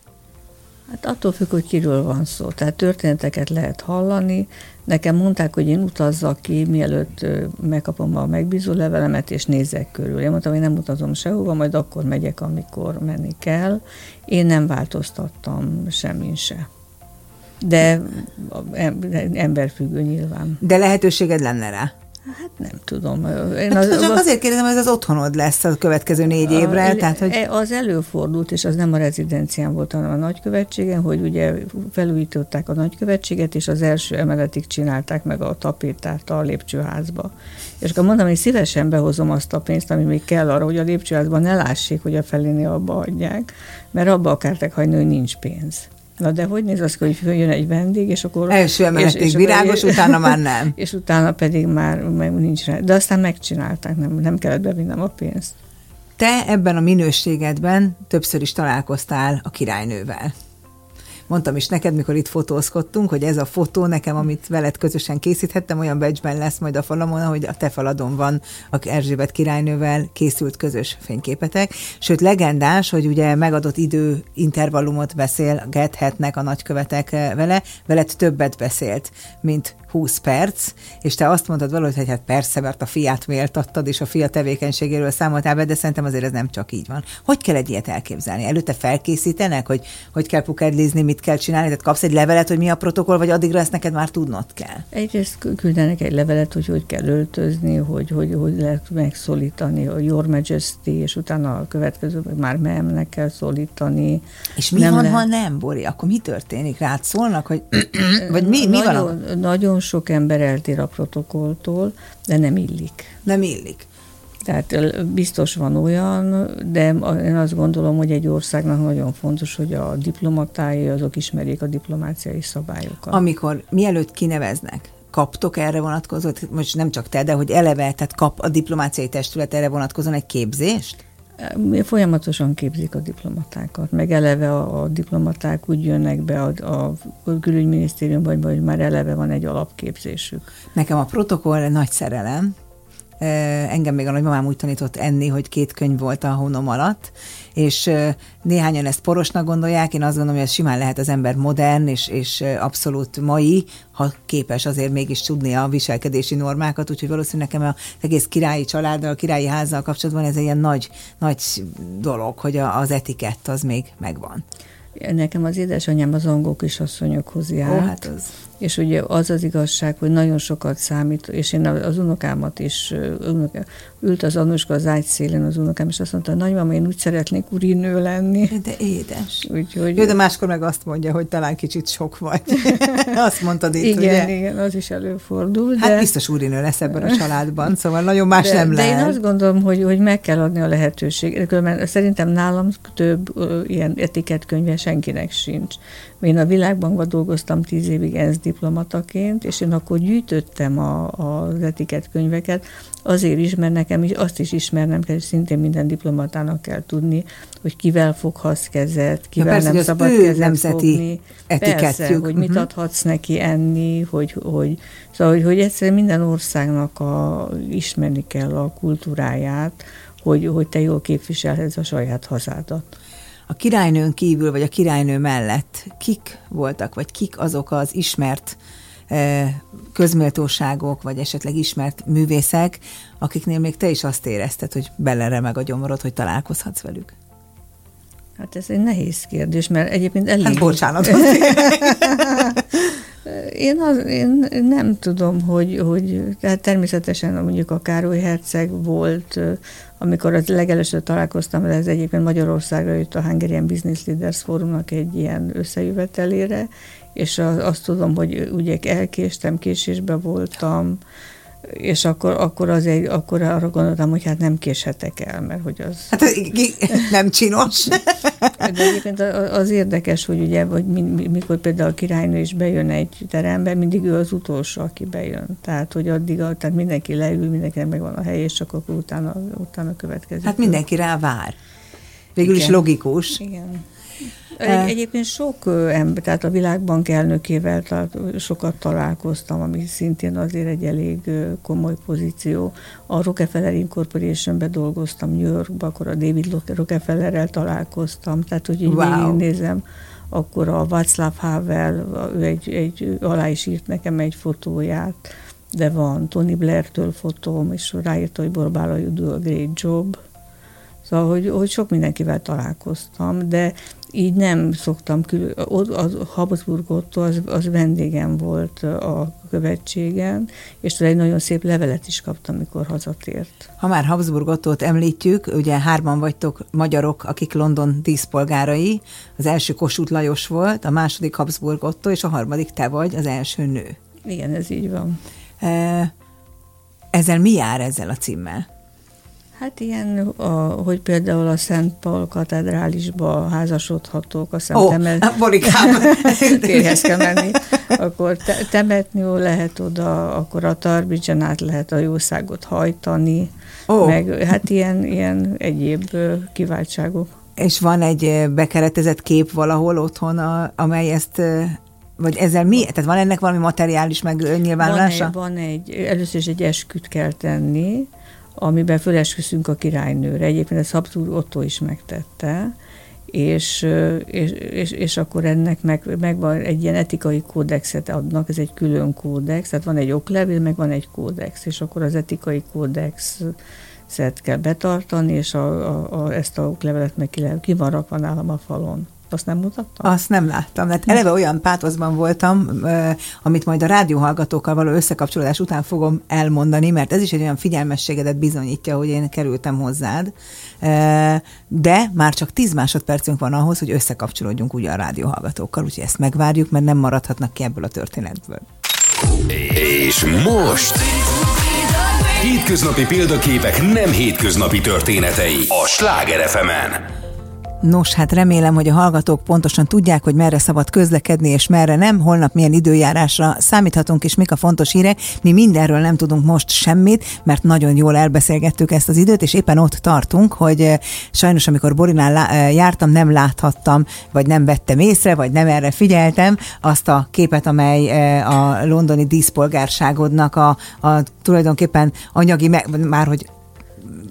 Hát attól függ, hogy kiről van szó. Tehát történeteket lehet hallani. Nekem mondták, hogy én utazzak ki, mielőtt megkapom a megbízó levelemet, és nézzek körül. Én mondtam, hogy nem utazom sehova, majd akkor megyek, amikor menni kell. Én nem változtattam semmin se. De em- emberfüggő nyilván. De lehetőséged lenne rá. Hát nem tudom. Én hát az, csak azért kérdezem, hogy ez az otthonod lesz a következő négy évre. A, tehát, hogy... E, az előfordult, és az nem a rezidencián volt, hanem a nagykövetségen, hogy ugye felújították a nagykövetséget, és az első emeletig csinálták meg a tapétát a lépcsőházba. És akkor mondom, hogy szívesen behozom azt a pénzt, ami még kell arra, hogy a lépcsőházban ne lássék, hogy a felénél abba adják, mert abba akarták hagyni, hogy nincs pénz. Na de hogy néz az, hogy jön egy vendég, és akkor... Első emeletig és, és virágos, utána már nem. És utána pedig már meg nincs rá. De aztán megcsinálták, nem, nem kellett bevinnem a pénzt. Te ebben a minőségedben többször is találkoztál a királynővel mondtam is neked, mikor itt fotózkodtunk, hogy ez a fotó nekem, amit veled közösen készíthettem, olyan becsben lesz majd a falamon, hogy a te faladon van a Erzsébet királynővel készült közös fényképetek. Sőt, legendás, hogy ugye megadott idő intervallumot beszélgethetnek a nagykövetek vele, veled többet beszélt, mint 20 perc, és te azt mondtad valahogy, hogy hát persze, mert a fiát méltattad, és a fia tevékenységéről számoltál be, de szerintem azért ez nem csak így van. Hogy kell egy ilyet elképzelni? Előtte felkészítenek, hogy hogy kell pukedlizni, mit kell csinálni? Tehát kapsz egy levelet, hogy mi a protokoll, vagy addigra ezt neked már tudnod kell? Egyrészt küldenek egy levelet, hogy hogy kell öltözni, hogy hogy, hogy lehet megszólítani a Your Majesty, és utána a következő, már memnek kell szólítani. És mi nem van, le... ha nem, Bori? Akkor mi történik? Rád szólnak, hogy vagy mi, mi nagyon, van? A... Nagyon sok ember eltér a protokolltól, de nem illik. Nem illik. Tehát biztos van olyan, de én azt gondolom, hogy egy országnak nagyon fontos, hogy a diplomatái azok ismerjék a diplomáciai szabályokat. Amikor mielőtt kineveznek, kaptok erre vonatkozó, most nem csak te, de hogy eleve, tehát kap a diplomáciai testület erre vonatkozóan egy képzést? Folyamatosan képzik a diplomatákat, meg eleve a, a diplomaták úgy jönnek be a, a külügyminisztériumban, hogy már eleve van egy alapképzésük. Nekem a protokoll nagy szerelem, Engem még a nagymamám úgy tanított enni, hogy két könyv volt a hónom alatt, és néhányan ezt porosnak gondolják, én azt gondolom, hogy ez simán lehet az ember modern és, és abszolút mai, ha képes azért mégis tudni a viselkedési normákat, úgyhogy valószínűleg nekem az egész királyi családdal, a királyi házzal kapcsolatban ez egy ilyen nagy, nagy dolog, hogy az etikett az még megvan. Nekem az édesanyám az angol kisasszonyokhoz járt. Ó, hát az. És ugye az az igazság, hogy nagyon sokat számít, és én az unokámat is, unoká, ült az Anuska az ágy szélén az unokám, és azt mondta, nagymama, én úgy szeretnék urinő lenni. De édes. Úgyhogy... Jó, de máskor meg azt mondja, hogy talán kicsit sok vagy. azt mondtad itt, igen, ugye? Igen, az is előfordul. Hát biztos urinő lesz ebben a családban, szóval nagyon más de, nem de lehet. én azt gondolom, hogy, hogy meg kell adni a lehetőséget. Mert szerintem nálam több ilyen etiketkönyve senkinek sincs. Én a világbankban dolgoztam tíz évig ENSZ diplomataként, és én akkor gyűjtöttem a, az etiketkönyveket, azért is, mert nekem is azt is ismernem kell, és szintén minden diplomatának kell tudni, hogy kivel foghatsz kezet, kivel persze, nem szabad kezet nemzeti fogni. Persze, hogy mit uh-huh. adhatsz neki enni, hogy, hogy, szóval, hogy, hogy egyszerűen minden országnak a, ismerni kell a kultúráját, hogy, hogy te jól képviselhetsz a saját hazádat a királynőn kívül, vagy a királynő mellett kik voltak, vagy kik azok az ismert közméltóságok, vagy esetleg ismert művészek, akiknél még te is azt érezted, hogy meg a gyomorod, hogy találkozhatsz velük? Hát ez egy nehéz kérdés, mert egyébként elég... Hát bocsánat. Én, az, én nem tudom, hogy, hogy hát természetesen mondjuk a Károly Herceg volt, amikor az legelőször találkoztam vele, ez egyébként Magyarországra jött a Hungarian Business Leaders Forumnak egy ilyen összejövetelére, és azt tudom, hogy ugye elkéstem, késésbe voltam, és akkor, akkor, az egy, akkor arra gondoltam, hogy hát nem késhetek el, mert hogy az... Hát nem csinos. De egyébként az érdekes, hogy ugye, hogy mikor például a királynő is bejön egy terembe, mindig ő az utolsó, aki bejön. Tehát, hogy addig, tehát mindenki leül, mindenkinek megvan a hely, és csak akkor utána, utána következik. Hát mindenki rá vár. Végül Igen. is logikus. Igen. Egy, egyébként sok ember, tehát a világbank elnökével tehát sokat találkoztam, ami szintén azért egy elég komoly pozíció. A Rockefeller Incorporation-ben dolgoztam New Yorkban, akkor a David Rockefellerrel találkoztam, tehát hogy így wow. nézem, akkor a Václav Havel, ő egy, egy, alá is írt nekem egy fotóját, de van Tony Blair-től fotóm, és ráírta, hogy Borbála you do a great job. Szóval, hogy, hogy sok mindenkivel találkoztam, de így nem szoktam külön, a Habsburg Otto az, az vendégem volt a követségen, és egy nagyon szép levelet is kaptam, mikor hazatért. Ha már Habsburg Ottót említjük, ugye hárman vagytok magyarok, akik London díszpolgárai, az első Kossuth Lajos volt, a második Habsburg Otto, és a harmadik te vagy, az első nő. Igen, ez így van. Ezzel mi jár ezzel a címmel? Hát ilyen, a, hogy például a Szent Paul katedrálisba házasodhatók, aztán oh, temet... Férhez kell menni. Akkor te, temetni lehet oda, akkor a Tarbidzsen át lehet a jószágot hajtani, oh. meg hát ilyen, ilyen egyéb kiváltságok. És van egy bekeretezett kép valahol otthon, a, amely ezt vagy ezzel mi? Tehát van ennek valami materiális meg nyilvánulása? Van egy, van egy először is egy esküt kell tenni, amiben fölesküszünk a királynőre. Egyébként ezt Habsburg Otto is megtette, és, és, és, és akkor ennek meg, meg van egy ilyen etikai kódexet adnak, ez egy külön kódex, tehát van egy oklevél, meg van egy kódex, és akkor az etikai kódexet kell betartani, és a, a, a, ezt a oklevelet meg ki, ki van rakva nálam a falon. Azt nem mutattam? Azt nem láttam. Mert eleve olyan pátoszban voltam, amit majd a rádióhallgatókkal való összekapcsolódás után fogom elmondani, mert ez is egy olyan figyelmességedet bizonyítja, hogy én kerültem hozzád. De már csak 10 másodpercünk van ahhoz, hogy összekapcsolódjunk ugye a rádióhallgatókkal, úgyhogy ezt megvárjuk, mert nem maradhatnak ki ebből a történetből. És most... Hétköznapi példaképek nem hétköznapi történetei a Sláger fm -en. Nos, hát remélem, hogy a hallgatók pontosan tudják, hogy merre szabad közlekedni, és merre nem, holnap milyen időjárásra számíthatunk, és mik a fontos hírek. Mi mindenről nem tudunk most semmit, mert nagyon jól elbeszélgettük ezt az időt, és éppen ott tartunk, hogy eh, sajnos, amikor Borinál eh, jártam, nem láthattam, vagy nem vettem észre, vagy nem erre figyeltem azt a képet, amely eh, a londoni díszpolgárságodnak a, a tulajdonképpen anyagi, már hogy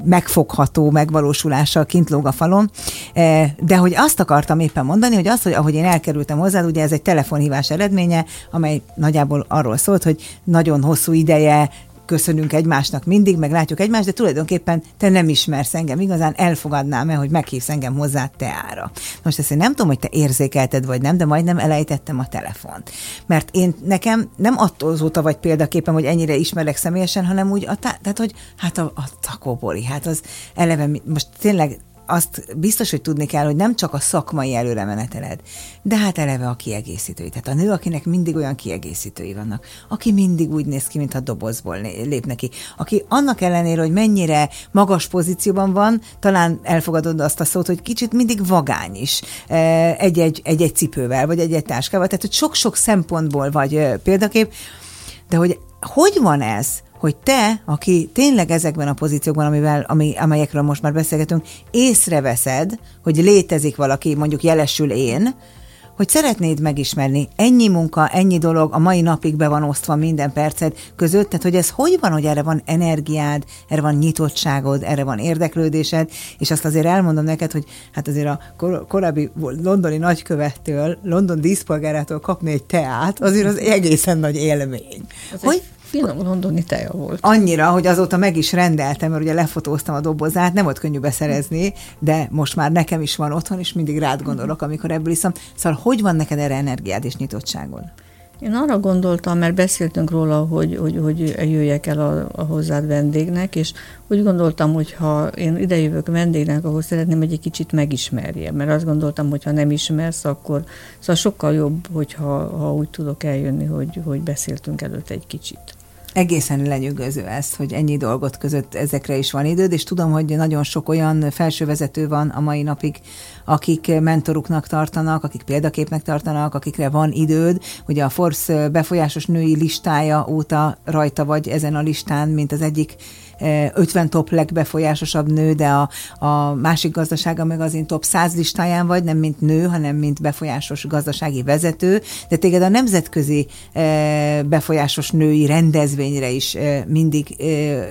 megfogható megvalósulással kint lóg a falon. E, de hogy azt akartam éppen mondani, hogy az, hogy ahogy én elkerültem hozzá, ugye ez egy telefonhívás eredménye, amely nagyjából arról szólt, hogy nagyon hosszú ideje köszönünk egymásnak mindig, meg látjuk egymást, de tulajdonképpen te nem ismersz engem igazán, elfogadnám-e, hogy meghívsz engem hozzá teára. Most ezt én nem tudom, hogy te érzékelted vagy nem, de majdnem elejtettem a telefont. Mert én nekem nem attól azóta vagy példaképpen, hogy ennyire ismerek személyesen, hanem úgy, a, tehát hogy hát a, a takóbori, hát az eleve, most tényleg azt biztos, hogy tudni kell, hogy nem csak a szakmai előremeneteled, de hát eleve a kiegészítői. Tehát a nő, akinek mindig olyan kiegészítői vannak, aki mindig úgy néz ki, mintha dobozból lép neki, aki annak ellenére, hogy mennyire magas pozícióban van, talán elfogadod azt a szót, hogy kicsit mindig vagány is e, egy-egy, egy-egy cipővel, vagy egy-egy táskával, tehát hogy sok-sok szempontból vagy példakép, de hogy hogy van ez, hogy te, aki tényleg ezekben a pozíciókban, amivel, ami, amelyekről most már beszélgetünk, észreveszed, hogy létezik valaki, mondjuk jelesül én, hogy szeretnéd megismerni. Ennyi munka, ennyi dolog, a mai napig be van osztva minden perced között, tehát hogy ez hogy van, hogy erre van energiád, erre van nyitottságod, erre van érdeklődésed, és azt azért elmondom neked, hogy hát azért a kor- korábbi londoni nagykövettől, London díszpolgárától kapni egy teát, azért az egészen nagy élmény. Az hogy finom londoni teja volt. Annyira, hogy azóta meg is rendeltem, mert ugye lefotóztam a dobozát, nem volt könnyű beszerezni, de most már nekem is van otthon, és mindig rád gondolok, amikor ebből iszom. Szóval hogy van neked erre energiád és nyitottságod? Én arra gondoltam, mert beszéltünk róla, hogy, hogy, hogy jöjjek el a, a hozzád vendégnek, és úgy gondoltam, hogy ha én idejövök vendégnek, akkor szeretném, hogy egy kicsit megismerje, mert azt gondoltam, hogy ha nem ismersz, akkor szóval sokkal jobb, hogyha ha úgy tudok eljönni, hogy, hogy beszéltünk előtt egy kicsit egészen lenyűgöző ez, hogy ennyi dolgot között ezekre is van időd, és tudom, hogy nagyon sok olyan felsővezető van a mai napig, akik mentoruknak tartanak, akik példaképnek tartanak, akikre van időd. Ugye a Force befolyásos női listája óta rajta vagy ezen a listán, mint az egyik 50 top legbefolyásosabb nő, de a, a másik gazdasága meg az én top 100 listáján vagy, nem mint nő, hanem mint befolyásos gazdasági vezető, de téged a nemzetközi befolyásos női rendezvényre is mindig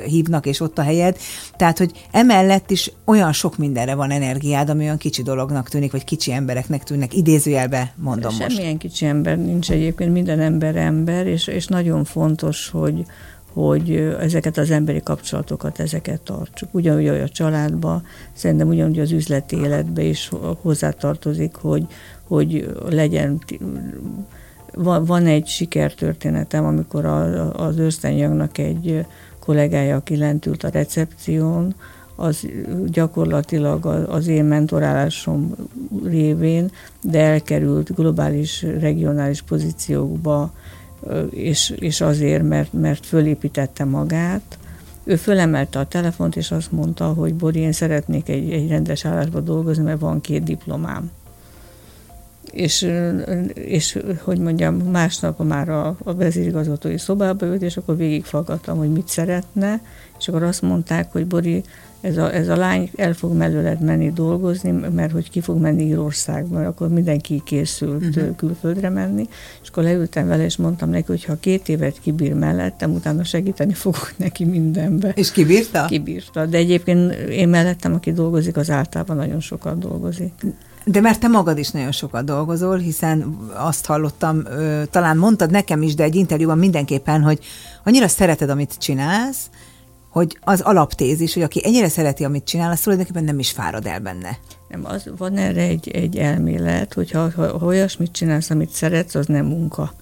hívnak, és ott a helyed. Tehát, hogy emellett is olyan sok mindenre van energiád, ami olyan kicsi dolognak tűnik, vagy kicsi embereknek tűnnek. Idézőjelbe mondom Semmilyen most. kicsi ember nincs egyébként, minden ember ember, és, és nagyon fontos, hogy, hogy ezeket az emberi kapcsolatokat, ezeket tartsuk. Ugyanúgy a családba, szerintem ugyanúgy az üzleti életbe is hozzátartozik, hogy, hogy legyen van, van egy sikertörténetem, amikor az ősztenyagnak egy kollégája, aki lent ült a recepción, az gyakorlatilag az én mentorálásom révén, de elkerült globális, regionális pozíciókba, és, és azért, mert, mert fölépítette magát. Ő fölemelte a telefont, és azt mondta, hogy Bori, én szeretnék egy, egy rendes állásba dolgozni, mert van két diplomám és, és hogy mondjam, másnap már a, a vezérigazgatói szobába ült, és akkor végigfaggattam, hogy mit szeretne, és akkor azt mondták, hogy Bori, ez a, ez a lány el fog mellőled menni dolgozni, mert hogy ki fog menni Írországba, akkor mindenki készült uh-huh. külföldre menni, és akkor leültem vele, és mondtam neki, hogy ha két évet kibír mellettem, utána segíteni fogok neki mindenbe. És kibírta? Kibírta, de egyébként én mellettem, aki dolgozik, az általában nagyon sokat dolgozik. De mert te magad is nagyon sokat dolgozol, hiszen azt hallottam, talán mondtad nekem is, de egy interjúban mindenképpen, hogy annyira szereted, amit csinálsz, hogy az alaptézis, hogy aki ennyire szereti, amit csinál, az tulajdonképpen nem is fárad el benne. Nem, az, van erre egy, egy elmélet, hogy ha, ha, ha olyasmit csinálsz, amit szeretsz, az nem munka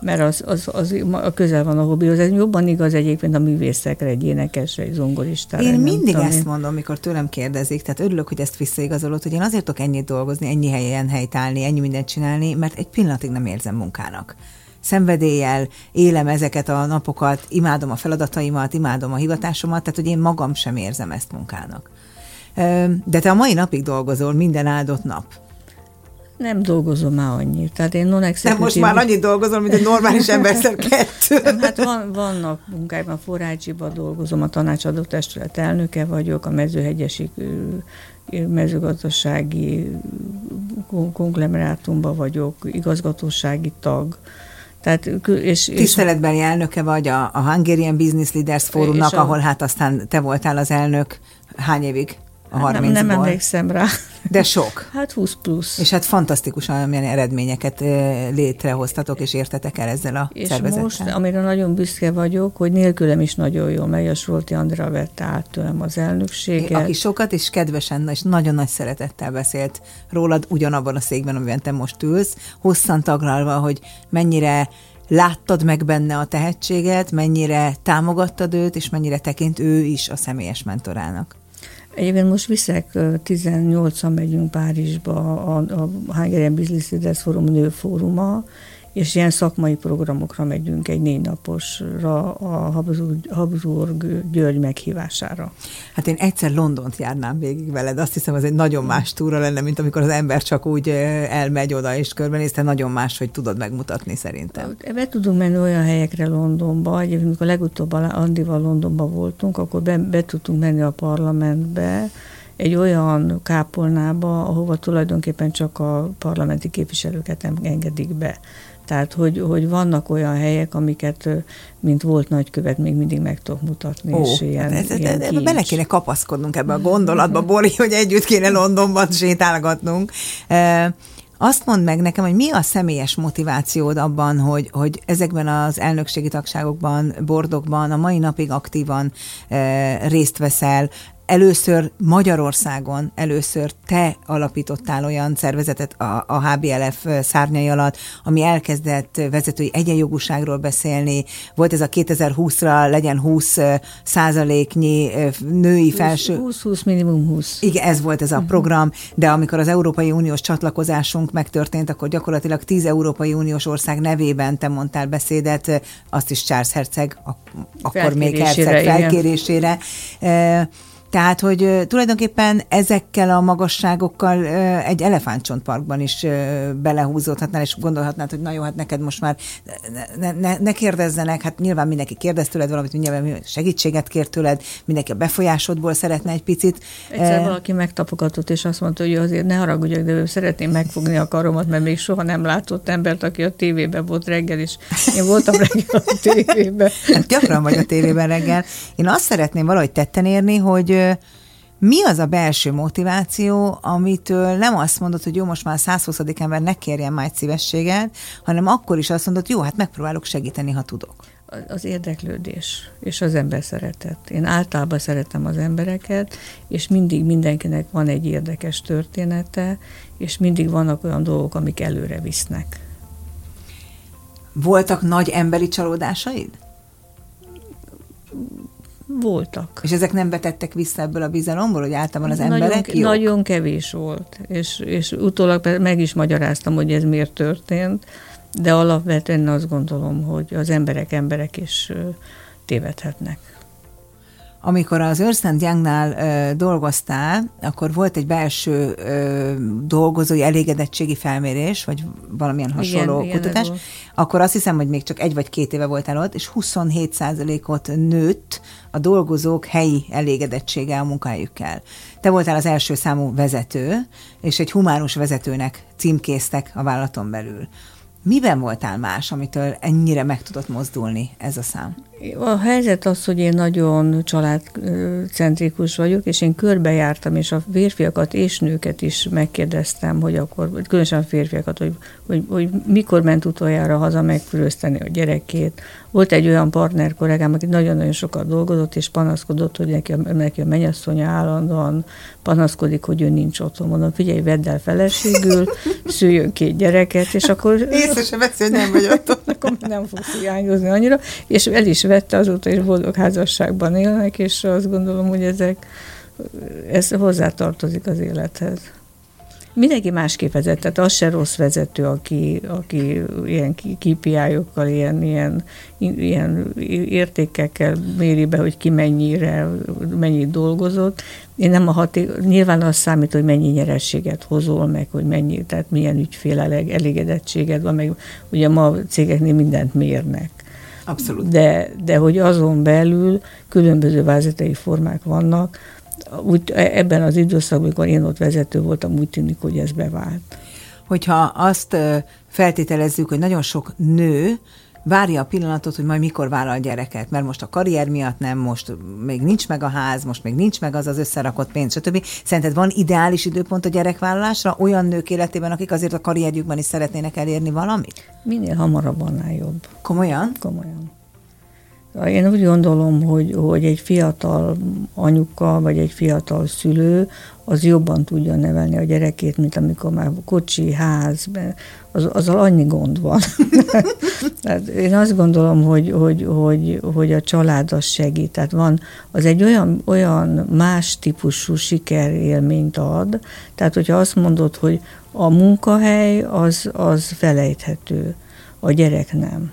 mert az, az, az a közel van a hobbihoz. Ez jobban igaz egyébként a művészekre, egy énekesre, egy zongoristára. Én mindig tudom, ezt mondom, amikor tőlem kérdezik, tehát örülök, hogy ezt visszaigazolod, hogy én azért tudok ennyit dolgozni, ennyi helyen helytállni, ennyi mindent csinálni, mert egy pillanatig nem érzem munkának szenvedéllyel élem ezeket a napokat, imádom a feladataimat, imádom a hivatásomat, tehát hogy én magam sem érzem ezt munkának. De te a mai napig dolgozol minden áldott nap. Nem dolgozom már annyit. Tehát én non Nem, most már annyit dolgozom, mint egy normális ember kettő. Nem, hát van, vannak munkáim, a Forágyiban dolgozom, a tanácsadó testület elnöke vagyok, a mezőhegyesi mezőgazdasági konglomerátumban vagyok, igazgatósági tag. Tehát, és, Tiszteletbeli és, elnöke vagy a, a Hungarian Business Leaders Fórumnak, a, ahol hát aztán te voltál az elnök hány évig? A 30 nem, nem emlékszem rá. De sok. Hát 20 plusz. És hát fantasztikusan milyen eredményeket létrehoztatok és értetek el ezzel a és szervezettel. most, amire nagyon büszke vagyok, hogy nélkülem is nagyon jól megy, a Solti Andra vette át tőlem az elnökséget. Aki sokat és kedvesen és nagyon nagy szeretettel beszélt rólad ugyanabban a székben, amiben te most ülsz, hosszan taglalva, hogy mennyire láttad meg benne a tehetséget, mennyire támogattad őt, és mennyire tekint ő is a személyes mentorának. Egyébként most viszek, 18-an megyünk Párizsba a, a Hungarian Business Leaders Forum nőfóruma, és ilyen szakmai programokra megyünk egy négy naposra a Habsburg, György meghívására. Hát én egyszer Londont járnám végig veled, azt hiszem, az egy nagyon más túra lenne, mint amikor az ember csak úgy elmegy oda és körbenéz, te nagyon más, hogy tudod megmutatni szerintem. Be tudunk menni olyan helyekre Londonba, egyébként amikor legutóbb Andival Londonba voltunk, akkor be, be tudtunk menni a parlamentbe, egy olyan kápolnába, ahova tulajdonképpen csak a parlamenti képviselőket nem engedik be. Tehát, hogy, hogy vannak olyan helyek, amiket, mint volt nagykövet, még mindig meg tudok mutatni. Ó, és ilyen, hát ez, ilyen ez, bele kéne kapaszkodnunk ebbe a gondolatba, Bori, hogy együtt kéne Londonban sétálgatnunk. Azt mondd meg nekem, hogy mi a személyes motivációd abban, hogy, hogy ezekben az elnökségi tagságokban, bordokban a mai napig aktívan e, részt veszel, először Magyarországon, először te alapítottál olyan szervezetet a, a HBLF szárnyai alatt, ami elkezdett vezetői egyenjogúságról beszélni. Volt ez a 2020-ra legyen 20 százaléknyi női felső... 20-20, minimum 20. Igen, ez volt ez a uh-huh. program, de amikor az Európai Uniós csatlakozásunk megtörtént, akkor gyakorlatilag 10 Európai Uniós ország nevében te mondtál beszédet, azt is Charles Herceg, akkor még Herceg felkérésére. Igen. Tehát, hogy tulajdonképpen ezekkel a magasságokkal egy elefántcsontparkban is belehúzódhatnál, és gondolhatnád, hogy na jó, hát neked most már ne, ne, ne kérdezzenek, hát nyilván mindenki kérdez tőled valamit, nyilván segítséget kér tőled, mindenki a befolyásodból szeretne egy picit. Egyszer valaki megtapogatott, és azt mondta, hogy azért ne haragudjak, de ő szeretném megfogni a karomat, mert még soha nem látott embert, aki a tévében volt reggel, és én voltam reggel a tévében. Hát gyakran vagy a tévében reggel. Én azt szeretném valahogy tetten érni, hogy mi az a belső motiváció, amitől nem azt mondod, hogy jó, most már 120. ember ne kérjen már egy szívességet, hanem akkor is azt mondod, jó, hát megpróbálok segíteni, ha tudok. Az érdeklődés és az ember szeretet. Én általában szeretem az embereket, és mindig mindenkinek van egy érdekes története, és mindig vannak olyan dolgok, amik előre visznek. Voltak nagy emberi csalódásaid? Voltak. És ezek nem vetettek vissza ebből a bizalomból, hogy általában az nagyon, emberek jók? Nagyon kevés volt, és, és utólag meg is magyaráztam, hogy ez miért történt, de alapvetően azt gondolom, hogy az emberek emberek is tévedhetnek. Amikor az Ernst Youngnál ö, dolgoztál, akkor volt egy belső ö, dolgozói elégedettségi felmérés, vagy valamilyen hasonló igen, kutatás, igen, akkor azt hiszem, hogy még csak egy vagy két éve voltál ott, és 27%-ot nőtt a dolgozók helyi elégedettsége a munkahelyükkel. Te voltál az első számú vezető, és egy humánus vezetőnek címkéztek a vállalaton belül. Miben voltál más, amitől ennyire meg tudott mozdulni ez a szám? A helyzet az, hogy én nagyon családcentrikus vagyok, és én körbejártam, és a férfiakat és nőket is megkérdeztem, hogy akkor, különösen a férfiakat, hogy, hogy, hogy mikor ment utoljára haza megfürözteni a gyerekét. Volt egy olyan partner kollégám, aki nagyon-nagyon sokat dolgozott, és panaszkodott, hogy neki, neki a mennyasszonya állandóan panaszkodik, hogy ő nincs otthon. Mondom, figyelj, vedd el feleségül, szüljön két gyereket, és akkor... Észre sem veszi, hogy nem vagy otthon. akkor nem fogsz hiányozni annyira, és el is vette, azóta is boldog házasságban élnek, és azt gondolom, hogy ezek, ez hozzátartozik az élethez. Mindenki másképp vezet, tehát az se rossz vezető, aki, aki ilyen KPI-okkal, ilyen, ilyen, ilyen értékekkel méri be, hogy ki mennyire, mennyit dolgozott. Én nem a haték, nyilván az számít, hogy mennyi nyerességet hozol, meg hogy mennyi, tehát milyen ügyfél elégedettséged van, meg ugye ma a cégeknél mindent mérnek. Abszolút. De, de hogy azon belül különböző vezetői formák vannak, úgy, ebben az időszakban, amikor én ott vezető voltam, úgy tűnik, hogy ez bevált. Hogyha azt feltételezzük, hogy nagyon sok nő várja a pillanatot, hogy majd mikor vállal gyereket, mert most a karrier miatt nem, most még nincs meg a ház, most még nincs meg az az összerakott pénz, stb. Szerinted van ideális időpont a gyerekvállalásra olyan nők életében, akik azért a karrierjükben is szeretnének elérni valamit? Minél hamarabb, annál jobb. Komolyan? Komolyan. Én úgy gondolom, hogy, hogy egy fiatal anyuka, vagy egy fiatal szülő, az jobban tudja nevelni a gyerekét, mint amikor már kocsi, ház, az, azzal annyi gond van. Tehát én azt gondolom, hogy, hogy, hogy, hogy a család az segít. Tehát van, az egy olyan, olyan más típusú sikerélményt ad, tehát hogyha azt mondod, hogy a munkahely az, az felejthető, a gyerek nem.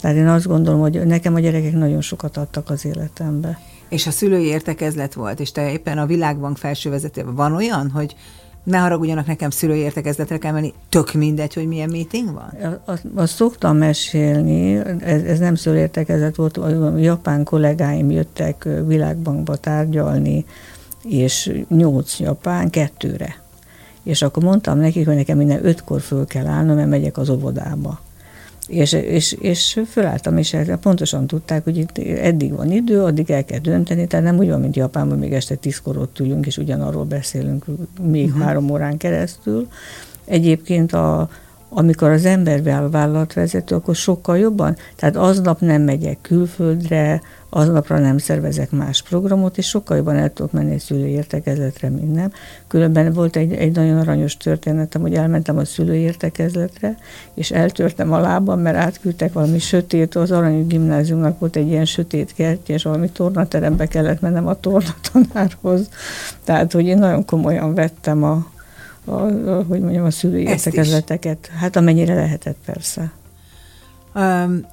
Tehát én azt gondolom, hogy nekem a gyerekek nagyon sokat adtak az életembe. És a szülői értekezlet volt, és te éppen a Világbank felső vezetőben van olyan, hogy ne haragudjanak nekem szülői értekezletre kell menni, tök mindegy, hogy milyen meeting van? Azt, azt szoktam mesélni, ez, ez nem szülői értekezlet volt, a japán kollégáim jöttek világbankba tárgyalni, és nyolc japán kettőre. És akkor mondtam nekik, hogy nekem minden ötkor föl kell állnom, mert megyek az óvodába. És, és, és fölálltam, és pontosan tudták, hogy itt eddig van idő, addig el kell dönteni, tehát nem úgy van, mint Japánban, még este tízkor ott ülünk, és ugyanarról beszélünk még uh-huh. három órán keresztül. Egyébként a, amikor az ember vállalatvezető, akkor sokkal jobban, tehát aznap nem megyek külföldre, aznapra nem szervezek más programot, és sokkal jobban el tudok menni egy szülői értekezletre, mint nem. Különben volt egy, egy nagyon aranyos történetem, hogy elmentem a szülői értekezletre, és eltörtem a lábam, mert átküldtek valami sötét, az Aranyú gimnáziumnak volt egy ilyen sötét kertje, és valami tornaterembe kellett mennem a tornatanárhoz. Tehát, hogy én nagyon komolyan vettem a, a, a hogy mondjam, a szülői értekezleteket. Hát amennyire lehetett persze.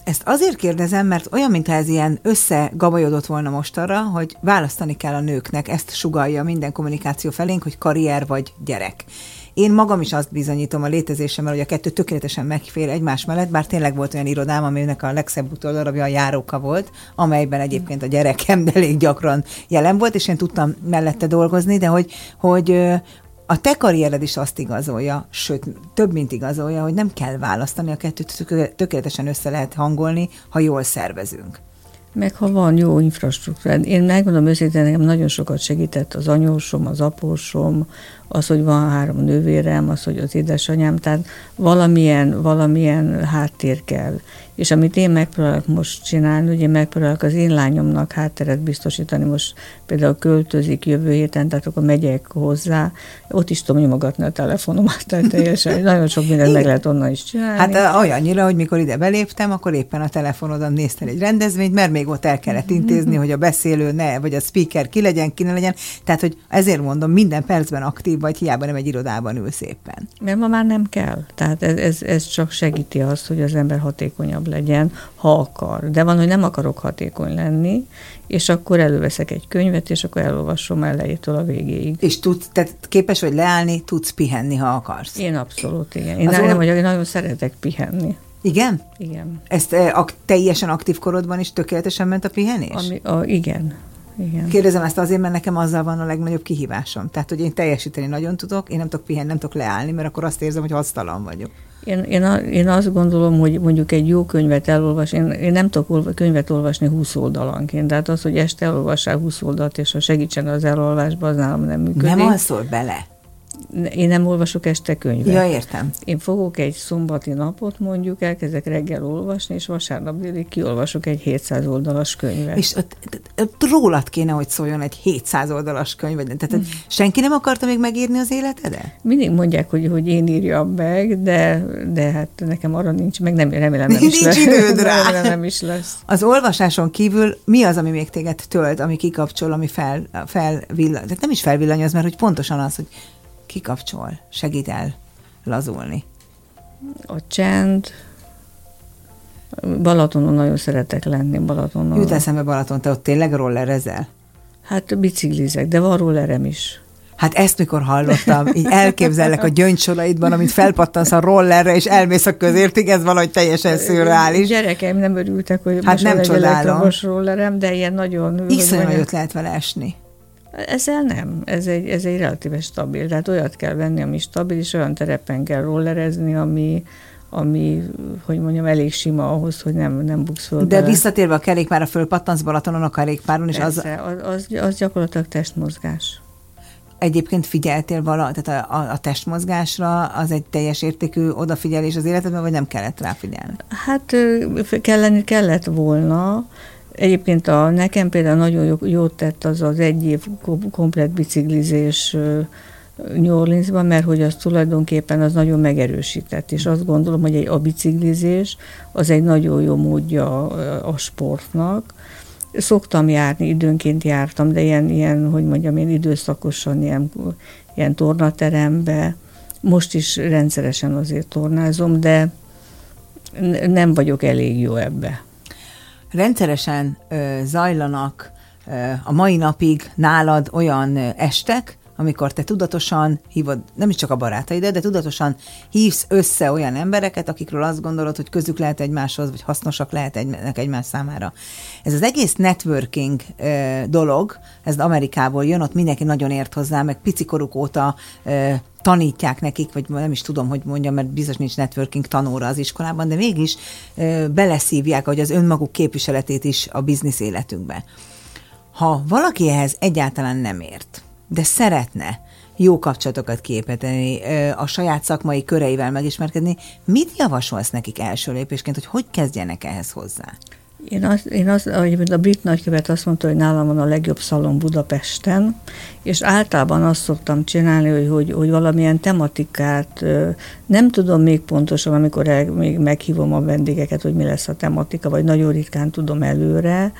Ezt azért kérdezem, mert olyan, mintha ez ilyen összegabajodott volna most arra, hogy választani kell a nőknek, ezt sugalja minden kommunikáció felénk, hogy karrier vagy gyerek. Én magam is azt bizonyítom a létezésemmel, hogy a kettő tökéletesen megfér egymás mellett, bár tényleg volt olyan irodám, aminek a legszebb utodarabja a járóka volt, amelyben egyébként a gyerekem elég gyakran jelen volt, és én tudtam mellette dolgozni, de hogy, hogy a te karriered is azt igazolja, sőt, több mint igazolja, hogy nem kell választani, a kettőt tökéletesen össze lehet hangolni, ha jól szervezünk. Meg ha van jó infrastruktúra. Én megmondom őszintén, nekem nagyon sokat segített az anyósom, az apósom, az, hogy van három nővérem, az, hogy az édesanyám, tehát valamilyen, valamilyen háttér kell. És amit én megpróbálok most csinálni, ugye megpróbálok az én lányomnak hátteret biztosítani, most például költözik jövő héten, tehát akkor megyek hozzá, ott is tudom nyomogatni a telefonomat, tehát teljesen, nagyon sok mindent meg lehet onnan is csinálni. Hát olyannyira, hogy mikor ide beléptem, akkor éppen a telefonodon néztél egy rendezvényt, mert még ott el kellett intézni, hogy a beszélő ne, vagy a speaker ki legyen, ki ne legyen. Tehát, hogy ezért mondom, minden percben aktív vagy, hiába nem egy irodában ülsz éppen. Mert ma már nem kell. Tehát ez, ez, ez csak segíti azt, hogy az ember hatékonyabb legyen, ha akar. De van, hogy nem akarok hatékony lenni, és akkor előveszek egy könyvet, és akkor elolvasom elejétől a végéig. És tudsz, tehát képes vagy leállni, tudsz pihenni, ha akarsz. Én abszolút, igen. Én nem, vagyok, én nagyon szeretek pihenni. Igen? Igen. Ezt a ak- teljesen aktív korodban is tökéletesen ment a pihenés? Ami, a, igen. Igen. Kérdezem ezt azért, mert nekem azzal van a legnagyobb kihívásom. Tehát, hogy én teljesíteni nagyon tudok, én nem tudok pihenni, nem tudok leállni, mert akkor azt érzem, hogy hasztalan vagyok. Én, én, én azt gondolom, hogy mondjuk egy jó könyvet elolvas, én, én nem tudok olva, könyvet olvasni 20 oldalanként, tehát az, hogy este elolvassál 20 oldalt, és ha segítsen az elolvásba, az nálam nem működik. Nem alszol bele? Én nem olvasok este könyvet. Ja, értem. Én fogok egy szombati napot mondjuk, elkezdek reggel olvasni, és vasárnap délig kiolvasok egy 700 oldalas könyvet. És ott, ott rólad kéne, hogy szóljon egy 700 oldalas könyv, tehát mm. senki nem akarta még megírni az életedet? Mindig mondják, hogy, hogy én írjam meg, de, de hát nekem arra nincs, meg nem, remélem nem nincs is lesz. időd rá. Remélem nem is lesz. Az olvasáson kívül mi az, ami még téged tölt, ami kikapcsol, ami fel, felvillan, tehát nem is felvillanyoz, mert hogy pontosan az, hogy kikapcsol, segít el lazulni? A csend. Balatonon nagyon szeretek lenni, Balatonon. Jut eszembe Balaton, te ott tényleg rollerezel? Hát biciklizek, de van rollerem is. Hát ezt mikor hallottam, így elképzellek a gyöngysoraidban, amit felpattansz a rollerre, és elmész a közértig, ez valahogy teljesen szürreális. Gyerekeim nem örültek, hogy hát most nem csodálom. elektromos rollerem, de ilyen nagyon... Iszonyú nagyot lehet vele esni. Ezzel nem, ez egy, ez egy relatíve stabil, tehát olyat kell venni, ami stabil, és olyan terepen kell rollerezni, ami, ami, hogy mondjam, elég sima ahhoz, hogy nem, nem buksz föl De bele. visszatérve a kerékpárra fölpattansz Balatonon a kerékpáron, és. Persze, az, az, az gyakorlatilag testmozgás. Egyébként figyeltél vala, tehát a, a, a testmozgásra az egy teljes értékű odafigyelés az életedben, vagy nem kellett rá figyelni? Hát kelleni kellett volna, Egyébként a, nekem például nagyon jó, jót tett az az egy év komplet biciklizés New Orleansban, mert hogy az tulajdonképpen az nagyon megerősített, és azt gondolom, hogy egy, a biciklizés az egy nagyon jó módja a, sportnak. Szoktam járni, időnként jártam, de ilyen, ilyen hogy mondjam, én időszakosan ilyen, ilyen tornaterembe, most is rendszeresen azért tornázom, de nem vagyok elég jó ebbe rendszeresen ö, zajlanak ö, a mai napig nálad olyan ö, estek, amikor te tudatosan hívod, nem is csak a barátaidat, de tudatosan hívsz össze olyan embereket, akikről azt gondolod, hogy közük lehet egymáshoz, vagy hasznosak lehet egynek egymás számára. Ez az egész networking dolog, ez Amerikából jön, ott mindenki nagyon ért hozzá, meg picikoruk óta tanítják nekik, vagy nem is tudom, hogy mondjam, mert biztos nincs networking tanóra az iskolában, de mégis beleszívják, hogy az önmaguk képviseletét is a biznisz életünkbe. Ha valaki ehhez egyáltalán nem ért, de szeretne jó kapcsolatokat képíteni, a saját szakmai köreivel megismerkedni, mit javasolsz nekik első lépésként, hogy hogy kezdjenek ehhez hozzá? Én azt, én azt, ahogy a brit nagykövet azt mondta, hogy nálam van a legjobb szalon Budapesten, és általában azt szoktam csinálni, hogy, hogy, hogy valamilyen tematikát, nem tudom még pontosan, amikor el, még meghívom a vendégeket, hogy mi lesz a tematika, vagy nagyon ritkán tudom előre,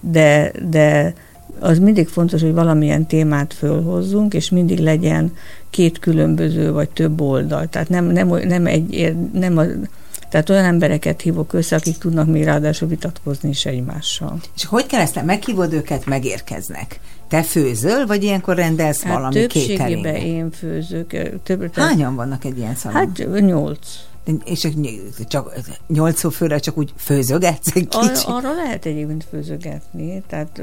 de, de az mindig fontos, hogy valamilyen témát fölhozzunk, és mindig legyen két különböző vagy több oldal. Tehát nem, nem, nem, egy, nem a, tehát olyan embereket hívok össze, akik tudnak még ráadásul vitatkozni is egymással. És hogy kell ezt? Meghívod őket, megérkeznek. Te főzöl, vagy ilyenkor rendelsz hát valami Többségében én főzök. Több, Hányan vannak egy ilyen szalon? Hát nyolc. És csak, csak nyolc főre csak úgy főzögetsz egy kicsit? Ar- arra lehet egyébként főzögetni. Tehát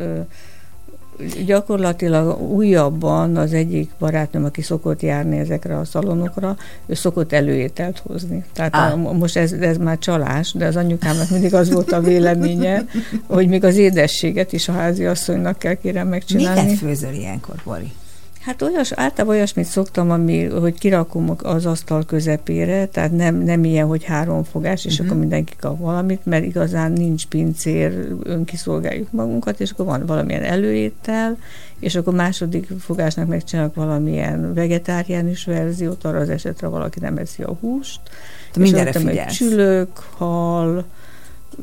gyakorlatilag újabban az egyik barátnőm, aki szokott járni ezekre a szalonokra, ő szokott előételt hozni. Tehát a, most ez, ez már csalás, de az anyukámnak mindig az volt a véleménye, hogy még az édességet is a házi asszonynak kell kérem megcsinálni. Miket főzöl ilyenkor, Bori? Hát olyas, általában olyasmit szoktam, ami, hogy kirakom az asztal közepére, tehát nem, nem ilyen, hogy három fogás, és uh-huh. akkor mindenki kap valamit, mert igazán nincs pincér, önkiszolgáljuk magunkat, és akkor van valamilyen előétel, és akkor második fogásnak megcsinálok valamilyen vegetáriánus verziót, arra az esetre valaki nem eszi a húst. Te mindenre figyelsz. Csülök, hal,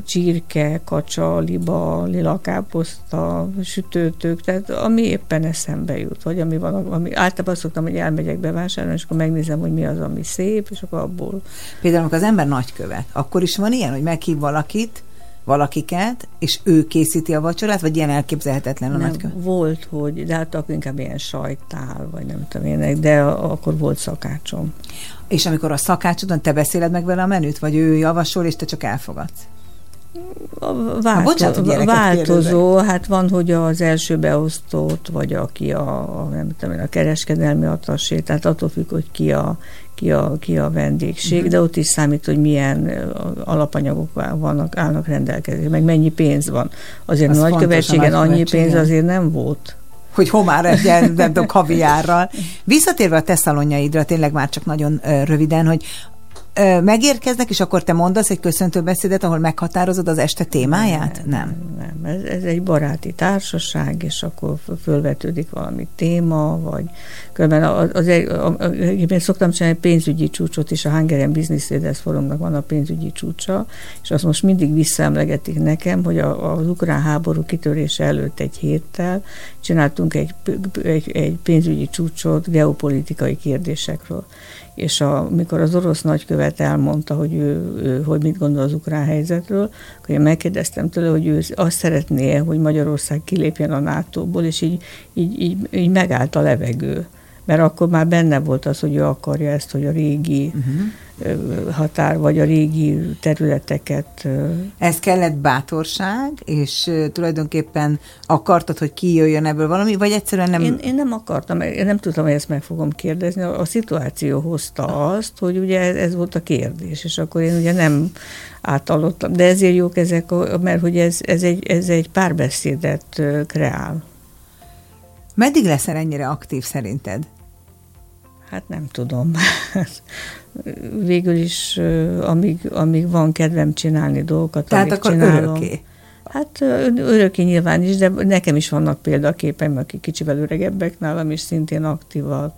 csirke, kacsa, liba, lilakáposzta, sütőtők, tehát ami éppen eszembe jut, vagy ami van, ami, általában szoktam, hogy elmegyek bevásárolni, és akkor megnézem, hogy mi az, ami szép, és akkor abból. Például, amikor az ember nagykövet, akkor is van ilyen, hogy meghív valakit, valakiket, és ő készíti a vacsorát, vagy ilyen elképzelhetetlen a nem, nagykövet? Volt, hogy, de hát akkor inkább ilyen sajtál, vagy nem tudom én, de akkor volt szakácsom. És amikor a szakácsodon te beszéled meg vele a menüt, vagy ő javasol, és te csak elfogadsz? Hát, bocsánat, hogy változó, kérdezek. hát van, hogy az első beosztott, vagy aki a, nem tudom, a kereskedelmi atasé, tehát attól függ, hogy ki a, ki a, ki a vendégség, uh-huh. de ott is számít, hogy milyen alapanyagok vannak, állnak rendelkezésre, meg mennyi pénz van. Azért az a nagykövetségen annyi pénz azért nem volt hogy homár egyen, nem tudom, kaviárral. Visszatérve a te szalonjaidra, tényleg már csak nagyon röviden, hogy megérkeznek, és akkor te mondasz egy köszöntőbeszédet, ahol meghatározod az este témáját? Nem. Nem, nem. Ez, ez egy baráti társaság, és akkor fölvetődik valami téma, vagy különben az, az, az, én szoktam csinálni pénzügyi csúcsot is, a Hungarian Business Leaders Forumnak van a pénzügyi csúcsa, és azt most mindig visszaemlegetik nekem, hogy a, az ukrán háború kitörése előtt egy héttel csináltunk egy, egy, egy pénzügyi csúcsot geopolitikai kérdésekről és a, mikor az orosz nagykövet elmondta, hogy ő, ő hogy mit gondol az ukrán helyzetről, akkor én megkérdeztem tőle, hogy ő azt szeretné, hogy Magyarország kilépjen a NATO-ból, és így, így, így, így megállt a levegő mert akkor már benne volt az, hogy ő akarja ezt, hogy a régi uh-huh. határ, vagy a régi területeket... Ez kellett bátorság, és tulajdonképpen akartad, hogy kijöjjön ebből valami, vagy egyszerűen nem... Én, én nem akartam, én nem tudtam, hogy ezt meg fogom kérdezni. A, a szituáció hozta azt, hogy ugye ez, ez volt a kérdés, és akkor én ugye nem átalottam. De ezért jók ezek, mert hogy ez, ez, egy, ez egy párbeszédet kreál. Meddig leszel ennyire aktív szerinted? Hát nem tudom. Végül is, amíg, amíg van kedvem csinálni dolgokat, Tehát akkor csinálom. örökké? Hát örökké nyilván is, de nekem is vannak példaképeim, akik kicsivel öregebbek nálam, is szintén aktívak.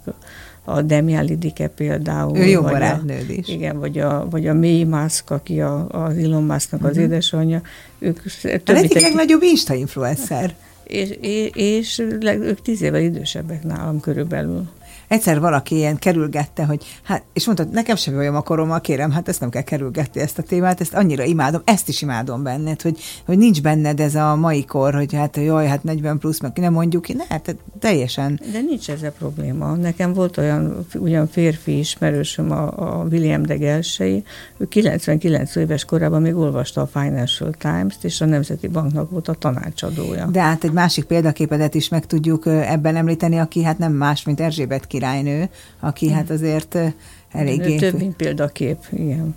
A Demian Lidike például. Ő jó barátnőd is. Igen, vagy a, vagy a May Musk, aki a, az Elon Musknak uh-huh. az mhm. édesanyja. Ők a egyik legnagyobb Insta influencer és, és, és ők tíz évvel idősebbek nálam körülbelül egyszer valaki ilyen kerülgette, hogy hát, és mondta, nekem sem olyan a korommal, kérem, hát ezt nem kell kerülgetni ezt a témát, ezt annyira imádom, ezt is imádom benned, hogy, hogy nincs benned ez a mai kor, hogy hát jaj, hát 40 plusz, meg nem mondjuk ki, ne, hát teljesen. De nincs ez a probléma. Nekem volt olyan ugyan férfi ismerősöm, a, a William de Gelsei, ő 99 éves korában még olvasta a Financial Times-t, és a Nemzeti Banknak volt a tanácsadója. De hát egy másik példaképedet is meg tudjuk ebben említeni, aki hát nem más, mint Erzsébet királynő, aki hát azért eléggé... Több, mint példakép, igen.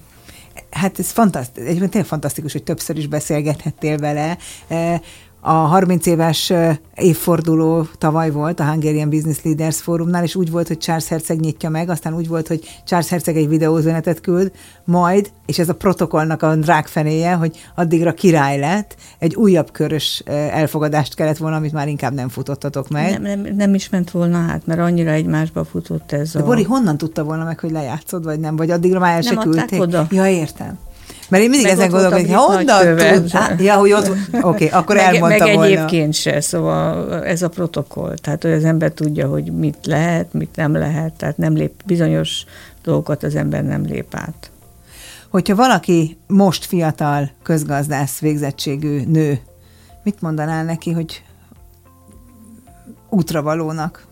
Hát ez fantasztikus, egyébként tényleg fantasztikus, hogy többször is beszélgethettél vele. A 30 éves évforduló tavaly volt a Hungarian Business Leaders Fórumnál, és úgy volt, hogy Charles Herceg nyitja meg, aztán úgy volt, hogy Charles Herceg egy videózönetet küld, majd, és ez a protokollnak a drágfenéje, hogy addigra király lett, egy újabb körös elfogadást kellett volna, amit már inkább nem futottatok meg. Nem, nem, nem is ment volna át, mert annyira egymásba futott ez De a... Bori, honnan tudta volna meg, hogy lejátszod, vagy nem? Vagy addigra már el se küldték? Oda. Ja, értem. Mert én mindig meg ezen gondolok, hogy honnan tud? Ja, hogy ott, oké, okay, akkor meg, elmondta meg volna. egyébként se, szóval ez a protokoll. Tehát, hogy az ember tudja, hogy mit lehet, mit nem lehet, tehát nem lép, bizonyos dolgokat az ember nem lép át. Hogyha valaki most fiatal közgazdász végzettségű nő, mit mondanál neki, hogy útravalónak?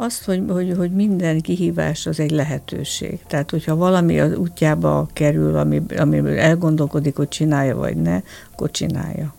Azt, hogy, hogy, hogy minden kihívás az egy lehetőség. Tehát, hogyha valami az útjába kerül, ami, amiről elgondolkodik, hogy csinálja vagy ne, akkor csinálja.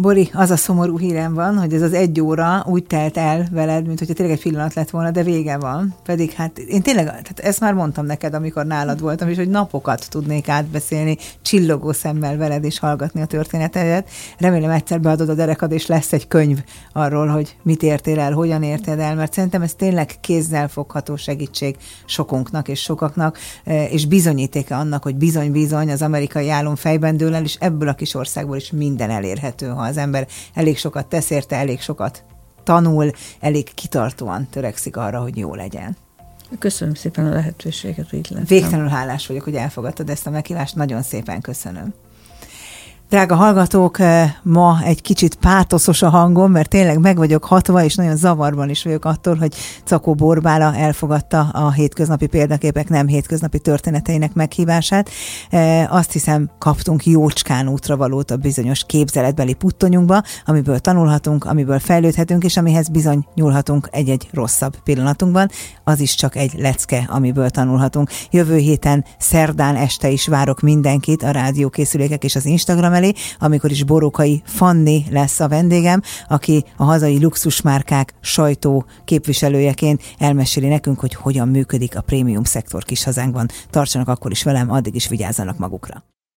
Bori, az a szomorú hírem van, hogy ez az egy óra úgy telt el veled, mint hogyha tényleg egy pillanat lett volna, de vége van. Pedig hát én tényleg, tehát ezt már mondtam neked, amikor nálad voltam, és hogy napokat tudnék átbeszélni, csillogó szemmel veled és hallgatni a történetedet. Remélem egyszer beadod a derekad, és lesz egy könyv arról, hogy mit értél el, hogyan érted el, mert szerintem ez tényleg kézzel fogható segítség sokunknak és sokaknak, eh, és bizonyítéka annak, hogy bizony-bizony az amerikai álom fejben dől el, és ebből a kis országból is minden elérhető, ha az ember elég sokat tesz érte, elég sokat tanul, elég kitartóan törekszik arra, hogy jó legyen. Köszönöm szépen a lehetőséget, hogy itt lettem. Végtelenül hálás vagyok, hogy elfogadtad ezt a meghívást, nagyon szépen köszönöm. Drága hallgatók, ma egy kicsit pátoszos a hangom, mert tényleg meg vagyok hatva, és nagyon zavarban is vagyok attól, hogy Cakó Borbála elfogadta a hétköznapi példaképek nem hétköznapi történeteinek meghívását. Azt hiszem, kaptunk jócskán útra valót a bizonyos képzeletbeli puttonyunkba, amiből tanulhatunk, amiből fejlődhetünk, és amihez bizony nyúlhatunk egy-egy rosszabb pillanatunkban. Az is csak egy lecke, amiből tanulhatunk. Jövő héten szerdán este is várok mindenkit a rádiókészülékek és az Instagram elé, amikor is Borokai Fanni lesz a vendégem, aki a hazai luxusmárkák sajtó képviselőjeként elmeséli nekünk, hogy hogyan működik a prémium szektor kis hazánkban. Tartsanak akkor is velem, addig is vigyázzanak magukra.